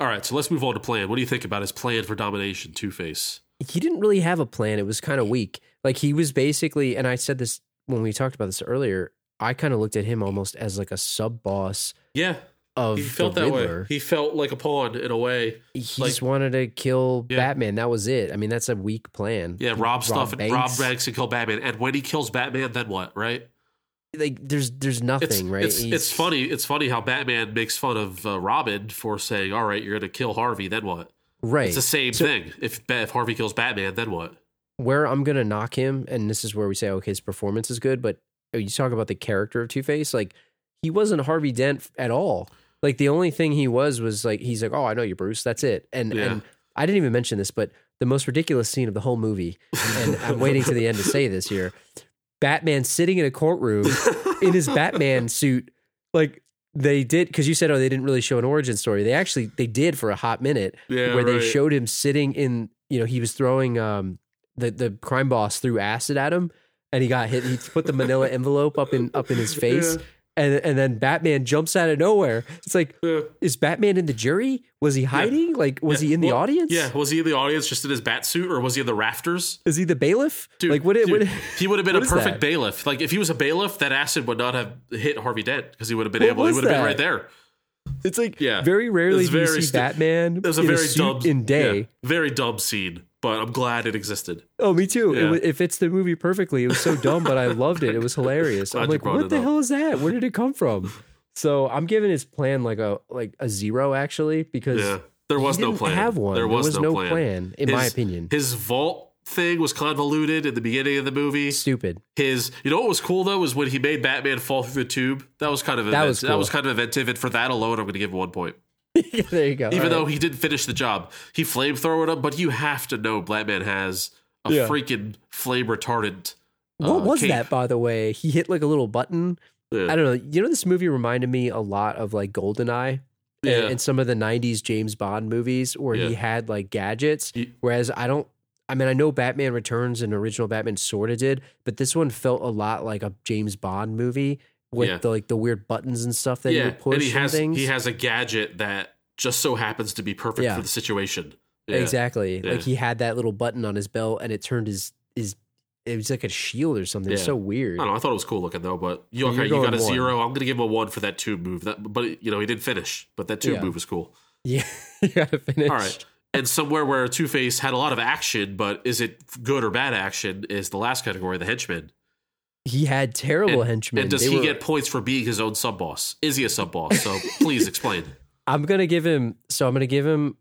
All right, so let's move on to plan. What do you think about his plan for domination, Two Face? he didn't really have a plan. It was kind of weak. Like he was basically, and I said this when we talked about this earlier. I kind of looked at him almost as like a sub boss Yeah, of he felt the that Riddler. way. He felt like a pawn in a way. He like- just wanted to kill Yeah. Batman. That was it. I mean, that's a weak plan. Yeah, He- rob stuff and rob Banks. banks and kill Batman. And when he kills Batman, then what? Right? Like there's there's It's nothing right. it's, it's funny. It's funny how Batman makes fun of uh, Robin for saying, "All right, you're going to kill Harvey. Then what?" right? It's the same So- thing. If if Harvey kills Batman, then what? where I'm gonna knock him, and this is where we say, okay, his performance is good, but you talk about the character of Two Face, like he wasn't Harvey Dent at all. Like the only thing he was was like he's like, oh, I know you, Bruce. That's it. And Yeah. and I didn't even mention this, but the most ridiculous scene of the whole movie, and (laughs) I'm waiting to the end to say this here. Batman sitting in a courtroom in his Batman (laughs) suit, like they did because you said, oh, they didn't really show an origin story. They actually they did for a hot minute Yeah, where they showed him sitting in you know he was throwing um the the crime boss threw acid at him and he got hit he put the manila envelope up in up in his face Yeah. And and then batman jumps out of nowhere it's like Yeah. is batman in the jury was he hiding like was Yeah. he in the Well, audience Yeah, was he in the audience just in his bat suit, or was he in the rafters? is he the bailiff Dude, like what, dude, what he would have been (laughs) a perfect bailiff. Like if he was a bailiff, that acid would not have hit Harvey Dent because he would have been What able. He would have been right there. it's like Yeah. very rarely do you very see stu- batman It was a in very a dumb in day yeah, very dumb scene, but I'm glad it existed. Oh, me too. It, Yeah. wa- it fits the movie perfectly. It was so dumb, but I loved it. It was hilarious. I'm like, what the up. hell is that? Where did it come from? So I'm giving his plan like a like a zero actually because Yeah, there was no plan. Have one. There was, no, plan. plan, in my opinion. His vault thing was convoluted in the beginning of the movie. Stupid. His, you know what was cool though was when he made Batman fall through the tube. That was kind of That inventive. was that was kind of inventive, and for that alone, I'm going to give him one point. (laughs) there you go. Even All though right. he didn't finish the job, he flamethrowered him. But you have to know Batman has a Yeah. freaking flame retardant. what uh, was cape. that, by the way? He hit like a little button. Yeah. I don't know. You know, this movie reminded me a lot of like Goldeneye. Yeah. and, and some of the 90s James Bond movies where he had like gadgets. Whereas I don't, I mean, I know Batman Returns and original Batman sort of did, but this one felt a lot like a James Bond movie with Yeah. the like the weird buttons and stuff that yeah, would push and he has things. he has a gadget that just so happens to be perfect Yeah. for the situation. Exactly. Like he had that little button on his belt and it turned his, his, it was like a shield or something. It's so weird. I don't know. I thought it was cool looking though, but you okay? You got a one. zero. I'm gonna give him a one for that tube move. That, but you know, he didn't finish. But that tube move was cool. (laughs) Yeah. you gotta finish. All right. And somewhere where Two Face had a lot of action, but is it good or bad action? Is the last category the henchman? He had terrible and, henchmen. And does They he were- get points for being his own sub boss? Is he a sub boss? So please (laughs) explain. I'm gonna give him. So I'm gonna give him.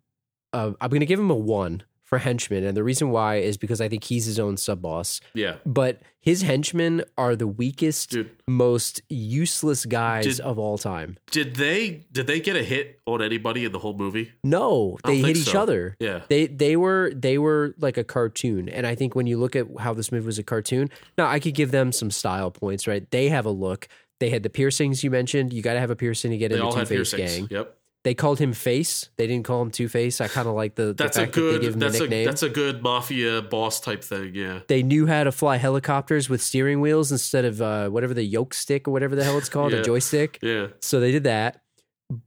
Uh, I'm gonna give him a one for henchman, and the reason why is because I think he's his own sub boss. Yeah, But his henchmen are the weakest, dude. most useless guys Did- of all time. Did they did they get a hit on anybody in the whole movie? No, they hit each so. other. Yeah. They they were they were like a cartoon, and I think when you look at how this movie was a cartoon, now I could give them some style points, right? They have a look. They had the piercings you mentioned. You got to have a piercing to get They in the Two Face gang. Yep. They called him Face. They didn't call him Two Face. I kind of like the, the That's a fact that they give him that's the a nickname. that's a good mafia boss type thing, yeah. they knew how to fly helicopters with steering wheels instead of uh, whatever the yoke stick or whatever the hell it's called, (laughs) Yeah. a joystick. (laughs) Yeah. So they did that.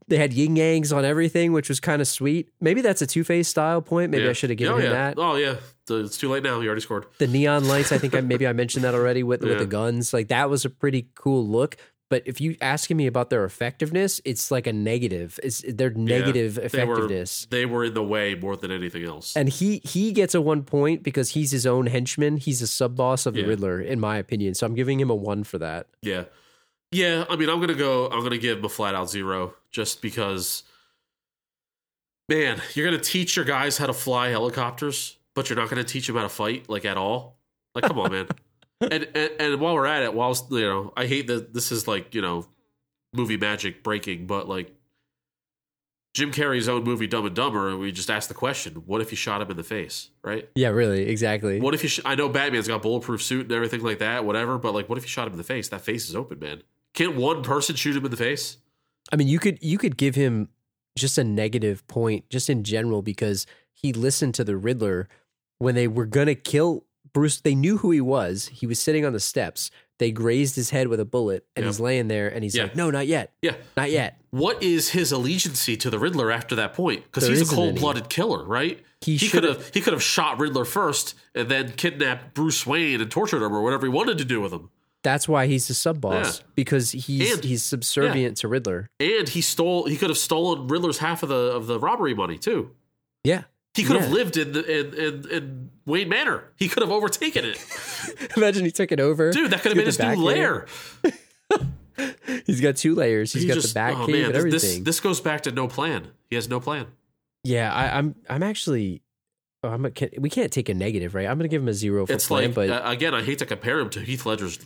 They had yin yangs on everything, which was kind of sweet. Maybe that's a Two Face style point. Maybe yeah. I should have given oh, him yeah. that. Oh yeah. The- It's too late now. He already scored. The neon lights, I think I, (laughs) maybe I mentioned that already with with the guns. Like that was a pretty cool look. But if you asking me about their effectiveness, it's like a negative. It's their negative They were effectiveness. they were in the way more than anything else. And he he gets a one point because he's his own henchman. He's a sub boss of the Yeah. Riddler, in my opinion. So I'm giving him a one for that. Yeah. Yeah, I mean I'm gonna go I'm gonna give him a flat out zero just because man, you're gonna teach your guys how to fly helicopters, but you're not gonna teach them how to fight, like at all. Like, come on, man. (laughs) And, and and while we're at it, whilst you know, I hate that this is like, you know, movie magic breaking, but like Jim Carrey's own movie Dumb and Dumber, and we just asked the question, what if you shot him in the face, right? Yeah, really, exactly. What if you? Sh- I know Batman's got bulletproof suit and everything like that, whatever. But like, what if you shot him in the face? That face is open, man. Can't one person shoot him in the face? I mean, you could you could give him just a negative point, just in general, because he listened to the Riddler when they were gonna kill Bruce. They knew who he was. He was sitting on the steps. They grazed his head with a bullet, and he's laying there, and he's Yeah. like, "No, not yet, Yeah. not yet." What is his allegiance to the Riddler after that point? Because he's a isn't any. cold blooded killer, right? He He could have he could have shot Riddler first and then kidnapped Bruce Wayne and tortured him or whatever he wanted to do with him. That's why he's a sub boss Yeah. because he's And- he's subservient to Riddler. And he stole he could have stolen Riddler's half of the of the robbery money too. Yeah. He could Yeah. have lived in, the, in in in Wayne Manor. He could have overtaken it, (laughs) Imagine he took it over, dude. That could have been his new lair. (laughs) He's got two layers. He's He got just- the back oh, cave man, and this- everything. This, this goes back to no plan. He has no plan. yeah, I, I'm I'm actually. Oh, I'm a, can, we can't take a negative, right? I'm going to give him a zero for It's plan, like but uh, again, I hate to compare him to Heath Ledger's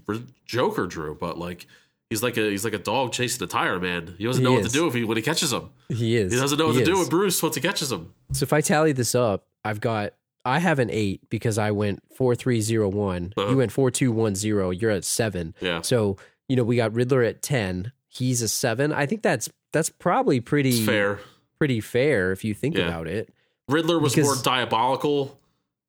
Joker, Drew, but like he's like a he's like a dog chasing a tire man. He doesn't He know what is. to do if he when he catches him. he is. He doesn't know what He to do with Bruce once he catches him. So if I tally this up, I've got I have an eight because I went four three zero one. Uh-huh. You went four two one zero. You're at seven. Yeah, So you know we got Riddler at ten. He's a seven. I think that's that's probably pretty it's fair. pretty fair if you think Yeah. about it. Riddler was Because- more diabolical.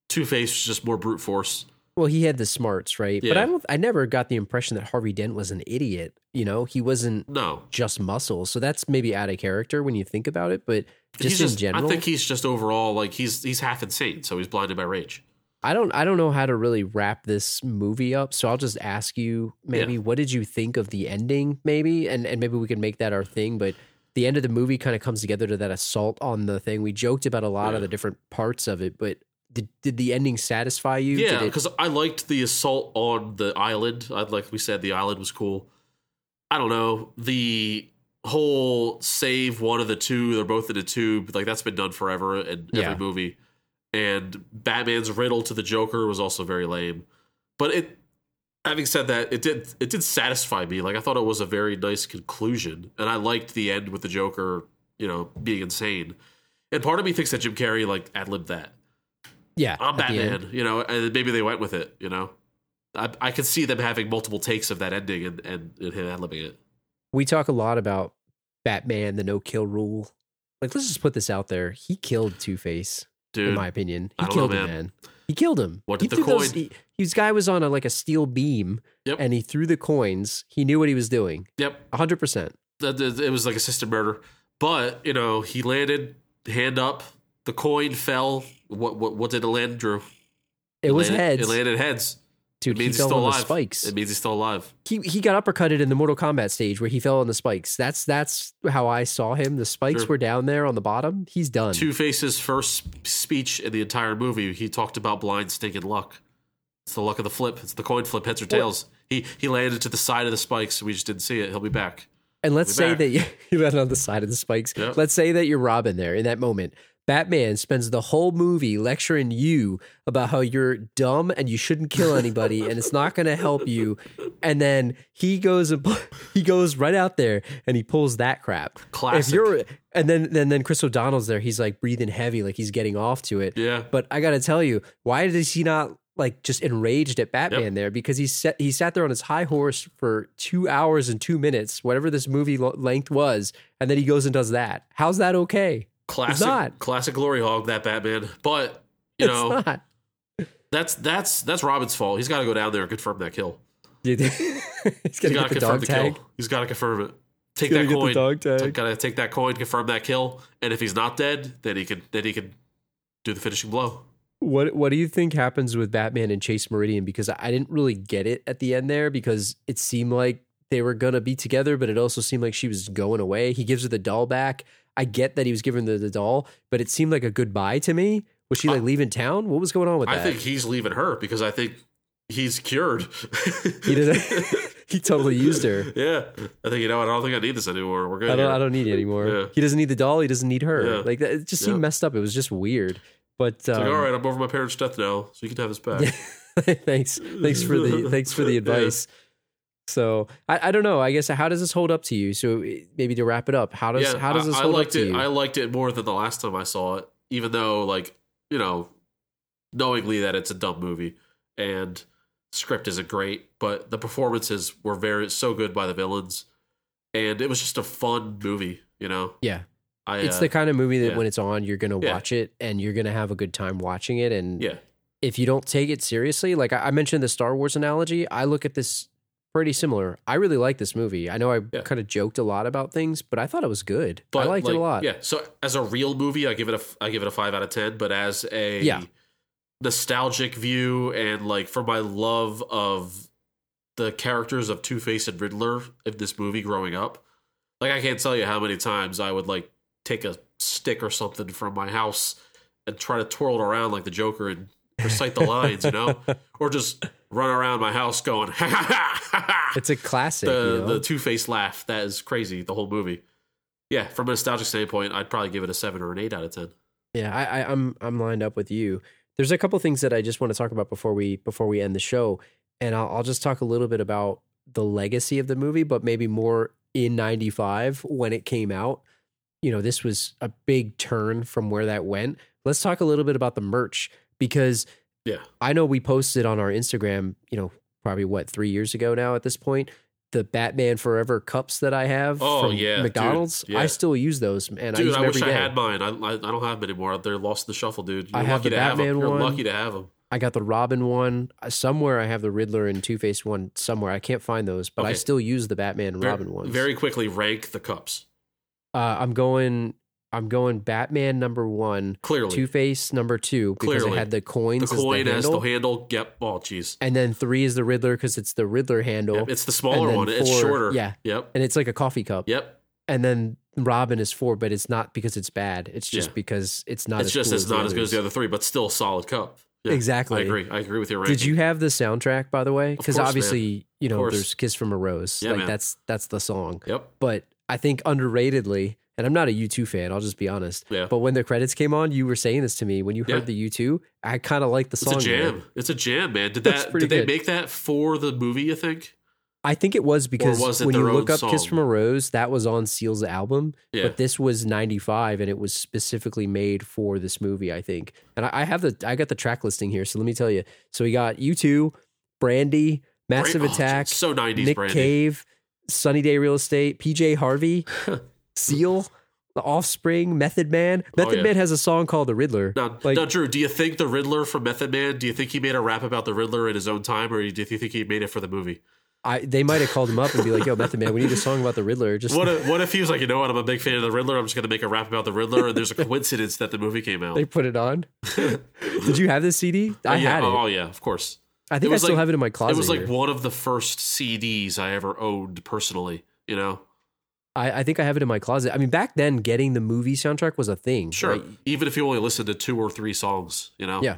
Two Face was just more brute force. Well, he had the smarts, right? But I don't. I never got the impression that Harvey Dent was an idiot. You know, he wasn't No, just muscle. So that's maybe out of character when you think about it. But just, he's in general, I think he's just overall like he's he's half insane, so he's blinded by rage. I don't I don't know how to really wrap this movie up, so I'll just ask you maybe Yeah. what did you think of the ending maybe and and maybe we can make that our thing, but the end of the movie kind of comes together to that assault on the thing. We joked about a lot Yeah. of the different parts of it, but did did the ending satisfy you? Yeah, Did it- because I liked the assault on the island. I like we said, the island was cool. I don't know the whole save one of the two. They're both in a tube. Like that's been done forever in Yeah. every movie. and Batman's riddle to the Joker was also very lame. But it, having said that, it did it did satisfy me. Like I thought it was a very nice conclusion, and I liked the end with the Joker, you know, being insane. And part of me thinks that Jim Carrey like ad libbed that. Yeah, I'm at the end. Batman, you know, and maybe they went with it, you know. I, I could see them having multiple takes of that ending and, and, and him ad libbing it. We talk a lot about Batman, the no kill rule. Like, let's just put this out there. He killed Two Face, in my opinion. He don't know, killed him, man. man. He killed him. What he did the threw those- coin- he, his guy was on a like a steel beam, Yep. and he threw the coins. He knew what he was doing. yep, hundred percent. it was like assisted murder. But you know, he landed hand up. The coin fell. What what what did it land, Drew? It was landed, heads. It landed heads. Dude, it he means fell he's still on alive. the spikes. It means he's still alive. he he got uppercutted in the Mortal Kombat stage where he fell on the spikes. That's that's how I saw him. The spikes Sure. were down there on the bottom. He's done. Two Face's first speech in the entire movie, he talked about blind stinking luck. It's the luck of the flip. It's the coin flip, heads or tails. He he landed to the side of the spikes. We just didn't see it. He'll be back. And let's say back. that you, (laughs) you landed on the side of the spikes. Yep. Let's say that you're Robin there in that moment. Batman spends the whole movie lecturing you about how you're dumb and you shouldn't kill anybody and it's not going to help you. And then he goes and he goes right out there and he pulls that crap. Classic. If you're and then then then Chris O'Donnell's there, he's like breathing heavy, like he's getting off to it. Yeah. But I got to tell you, why is he not like just enraged at Batman Yep. there? Because he sat he sat there on his high horse for two hours and two minutes, whatever this movie length was, and then he goes and does that. How's that okay? Classic, not. classic glory hog that Batman. But you know it's not. that's that's that's Robin's fault. He's got to go down there and confirm that kill. (laughs) He's got to confirm the tag. kill. He's got to confirm it. Take Gotta that coin. dog tag. Got to take that coin, confirm that kill, and if he's not dead, then he can then he can do the finishing blow. What What do you think happens with Batman and Chase Meridian? Because I didn't really get it at the end there because it seemed like they were gonna be together, but it also seemed like she was going away. He gives her the doll back. I get that he was giving her the doll, but it seemed like a goodbye to me. Was she like leaving town? What was going on with I that? I think he's leaving her because I think he's cured. he did. (laughs) he totally used her. yeah, I think you know. I don't think I need this anymore. We're good. I don't. here. I don't need it anymore. Yeah. He doesn't need the doll. He doesn't need her. Yeah. Like that, it just seemed Yeah. messed up. It was just weird. But It's like, um, all right, I'm over my parents' death now, so you can have this back. (laughs) thanks thanks for the thanks for the (laughs) advice so I, I don't know i guess how does this hold up to you so eh, maybe to wrap it up how does yeah, how does this I, I liked up to it. you I liked it more than the last time I saw it, even though, like, you know, knowingly that it's a dumb movie and script isn't great, but the performances were very so good by the villains, and it was just a fun movie. You know, yeah I it's uh, the kind of movie that yeah. when it's on you're gonna Yeah. watch it and you're gonna have a good time watching it and yeah, if you don't take it seriously like i I mentioned the star wars analogy i look at this pretty similar i really like this movie i know i Yeah. kind of joked a lot about things but i thought it was good but i liked like, it a lot Yeah, so as a real movie, I give it a I give it a five out of ten. But as a Yeah. nostalgic view and like for my love of the characters of Two Face and Riddler in this movie growing up, like I can't tell you how many times I would like take a stick or something from my house and try to twirl it around like the Joker and recite the lines, you know, (laughs) or just run around my house going ha ha ha ha. it's a classic the you know? the Two Face laugh. That is crazy. The whole movie. Yeah, from a nostalgic standpoint, I'd probably give it a seven or an eight out of ten. Yeah, I, I, I'm I'm lined up with you. There's a couple things that I just want to talk about before we before we end the show, and I'll, I'll just talk a little bit about the legacy of the movie, but maybe more in '95 when it came out. You know, this was a big turn from where that went. Let's talk a little bit about the merch because Yeah, I know we posted on our Instagram. You know, probably what three years ago now at this point. The Batman Forever cups that I have Oh, from yeah, dude. McDonald's, Yeah. I still use those, and I dude, use I, wish I had mine. I, I I don't have them anymore. They're lost in the shuffle, dude. You're I have lucky the to have them. Batman You're one. lucky to have them. I got the Robin one Uh, somewhere. I have the Riddler and Two Face one somewhere. I can't find those, but I still use the Batman and Very, Robin ones. very quickly rank the cups. Uh, I'm going. I'm going Batman number one, Clearly, Two Face number two because Clearly. it had the the coins coin as as the the handle, handle. Yep. Oh, jeez. and then three is the Riddler because it's the Riddler handle, Yep, It's the smaller one. It's shorter. yeah. Yep. and it's like a coffee cup. Yep. And then Robin is four, but it's not because it's bad. It's just Yeah. because it's not. It's as just cool as not as good as the other three, but still a solid cup. Yeah, Exactly. I agree. I agree with your ranking. Did you have the soundtrack by the way? Because course, man. obviously, you know, there's "Kiss from a Rose." Yeah, like man. that's that's the song. Yep. but I think underratedly, and I'm not a U2 fan, I'll just be honest. Yeah. But when the credits came on, you were saying this to me. When you heard the U2, I kind of like the song. It's a jam. man. It's a jam, man. Did that? Did they good. make that for the movie? You think? I think it was because was it when you look up Kiss from a Rose, that was on Seal's album. Yeah. But this was 95 and it was specifically made for this movie, I think. And I, I have the I got the track listing here, so let me tell you. So we got U2, Brandy, Massive Bra- oh, Attack, so 90s Nick Brandy. Cave, Sunny Day Real Estate, PJ Harvey, (laughs) Seal, The Offspring, Method Man. Oh, Method Oh, yeah. Man has a song called The Riddler. Now, like now, Drew, do you think the Riddler from Method Man? Do you think he made a rap about the Riddler in his own time, or do you think he made it for the movie? I, they might have called him up and be like, "Yo, Method Man, we need a song about the Riddler." Just What if, what if he was like, you know what? I'm a big fan of the Riddler. I'm just going to make a rap about the Riddler, and there's a (laughs) coincidence that the movie came out. they put it on. (laughs) Did you have this CD? I Oh, yeah. had it. Oh yeah, of course. I think I still like- have it in my closet. it was like here. one of the first CDs I ever owned personally. You know, I, I think I have it in my closet. I mean, back then, getting the movie soundtrack was a thing. sure. right? Even if you only listened to two or three songs, you know. Yeah.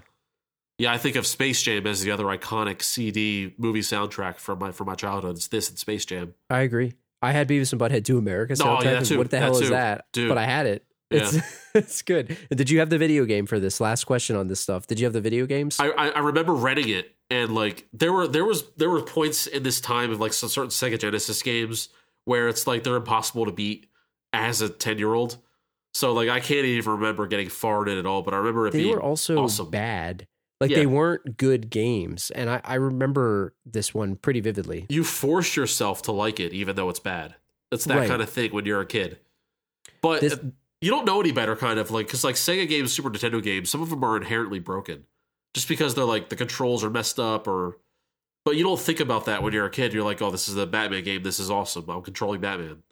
Yeah, I think of Space Jam as the other iconic CD movie soundtrack from my from my childhood. It's this and Space Jam. I agree. I had Beavis and Butthead Do America No, soundtrack. yeah, and too. What the That hell is that? Dude. But I had it. It's (laughs) it's good. Did you have the video game for this? Last question on this stuff. Did you have the video games? I, I I remember renting it, and like there were there was there were points in this time of like some certain Sega Genesis games where it's like they're impossible to beat as a ten year old. So like I can't even remember getting far in at all, but I remember it they being were also awesome. bad. Like Yeah. they weren't good games, and I, I remember this one pretty vividly. you force yourself to like it even though it's bad. It's that Right. kind of thing when you're a kid. But This- you don't know any better, kind of like because like Sega games, Super Nintendo games, some of them are inherently broken, just because they're like the controls are messed up or. But you don't think about that when you're a kid. You're like, oh, this is a Batman game. This is awesome. I'm controlling Batman.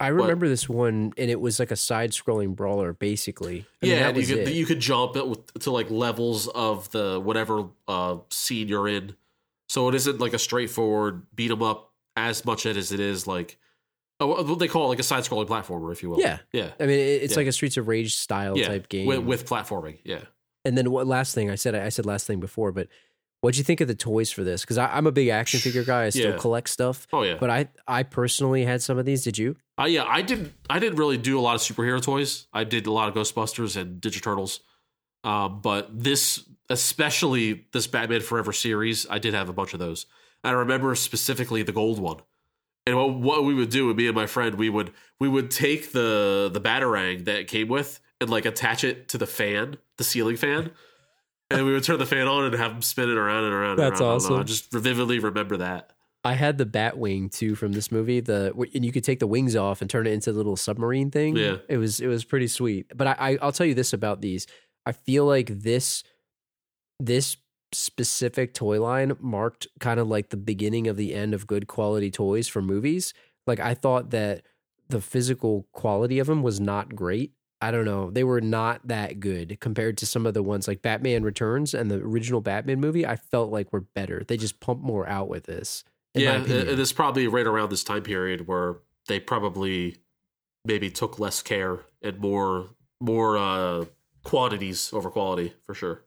I remember this one, and it was like a side-scrolling brawler, basically. I yeah, and you could it. you could jump it with, to like levels of the whatever uh, scene you're in. So it isn't like a straightforward beat 'em up as much as it is like oh, what they call it like a side scrolling platformer, if you will. Yeah. yeah, I mean, it's Yeah. like a Streets of Rage style yeah. type game. with, with platforming. Yeah, And then what last thing I said? I said last thing before, but what'd you think of the toys for this? Because I'm a big action figure guy. I still Yeah. collect stuff. oh yeah. But I I personally had some of these. Did you? Uh, yeah, I didn't. I didn't really do a lot of superhero toys. I did a lot of Ghostbusters and Digiturtles. Um, but this, especially this Batman Forever series, I did have a bunch of those. I remember specifically the gold one. And what, what we would do, with me and my friend, we would we would take the the batarang that it came with and like attach it to the fan, the ceiling fan, and we would turn the fan on and have them spin it around and around. and That's around. I. I awesome. just vividly remember that. I had the Batwing too from this movie. The and you could take the wings off and turn it into the little submarine thing. Yeah. it was it was pretty sweet. But I, I I'll tell you this about these. I feel like this this specific toy line marked kind of like the beginning of the end of good quality toys for movies. Like I thought that the physical quality of them was not great. I don't know. They were not that good compared to some of the ones like Batman Returns and the original Batman movie. I felt like were better. They just pumped more out with this. yeah, opinion. and it's probably right around this time period where they probably maybe took less care and more more uh quantities over quality for sure.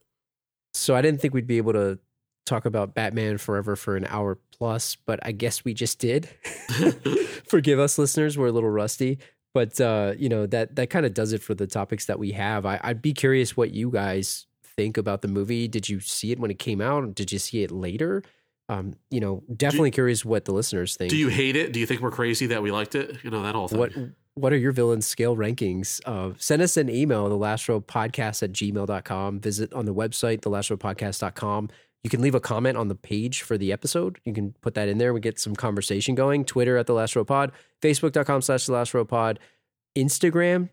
So I didn't think we'd be able to talk about Batman Forever for an hour plus, but I guess we just did. (laughs) (laughs) Forgive us, listeners. We're a little rusty, but uh, you know that that kind of does it for the topics that we have. I, I'd be curious what you guys think about the movie. Did you see it when it came out? Did you see it later? Um, you know, definitely curious what the listeners think. Do you hate it? Do you think we're crazy that we liked it? You know, that whole thing. what what are your villain scale rankings? Uh, send us an email, the last row podcast at gmail.com. Visit on the website, the last row podcast.com. You can leave a comment on the page for the episode. You can put that in there. We get some conversation going. Twitter at the last row pod, facebook.com slash the last row pod, Instagram,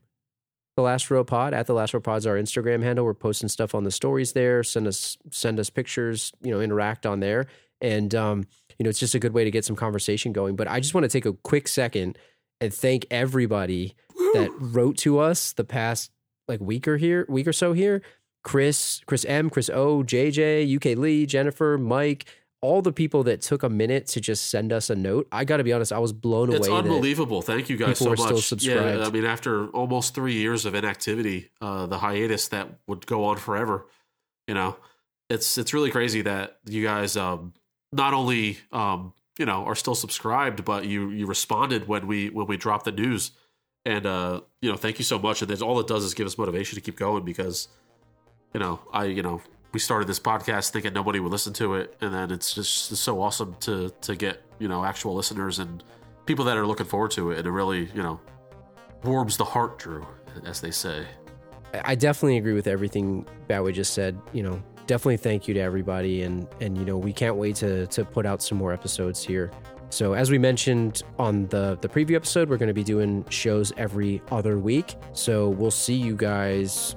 the last row pod at the last row pod's our Instagram handle. We're posting stuff on the stories there. Send us, send us pictures, you know, interact on there. And, um, you know, it's just a good way to get some conversation going. But I just want to take a quick second and thank everybody that wrote to us the past like week or here week or so here. Chris, Chris M, Chris O, JJ, UK Lee, Jennifer, Mike, all the people that took a minute to just send us a note. I got to be honest, I was blown away. It's unbelievable. Thank you guys so were still much. subscribed. Yeah, I mean, after almost three years of inactivity, uh, the hiatus that would go on forever, you know, it's it's really crazy that you guys um, not only um, you know are still subscribed, but you you responded when we when we dropped the news, And uh, you know, thank you so much. And all it does is give us motivation to keep going because, you know, I you know we started this podcast thinking nobody would listen to it, and then it's just so awesome to to get you know actual listeners and people that are looking forward to it, and it really you know warms the heart, Drew, as they say. I definitely agree with everything Badway just said. You know, definitely thank you to everybody, and and you know we can't wait to to put out some more episodes here. So as we mentioned on the the preview episode, we're going to be doing shows every other week. So we'll see you guys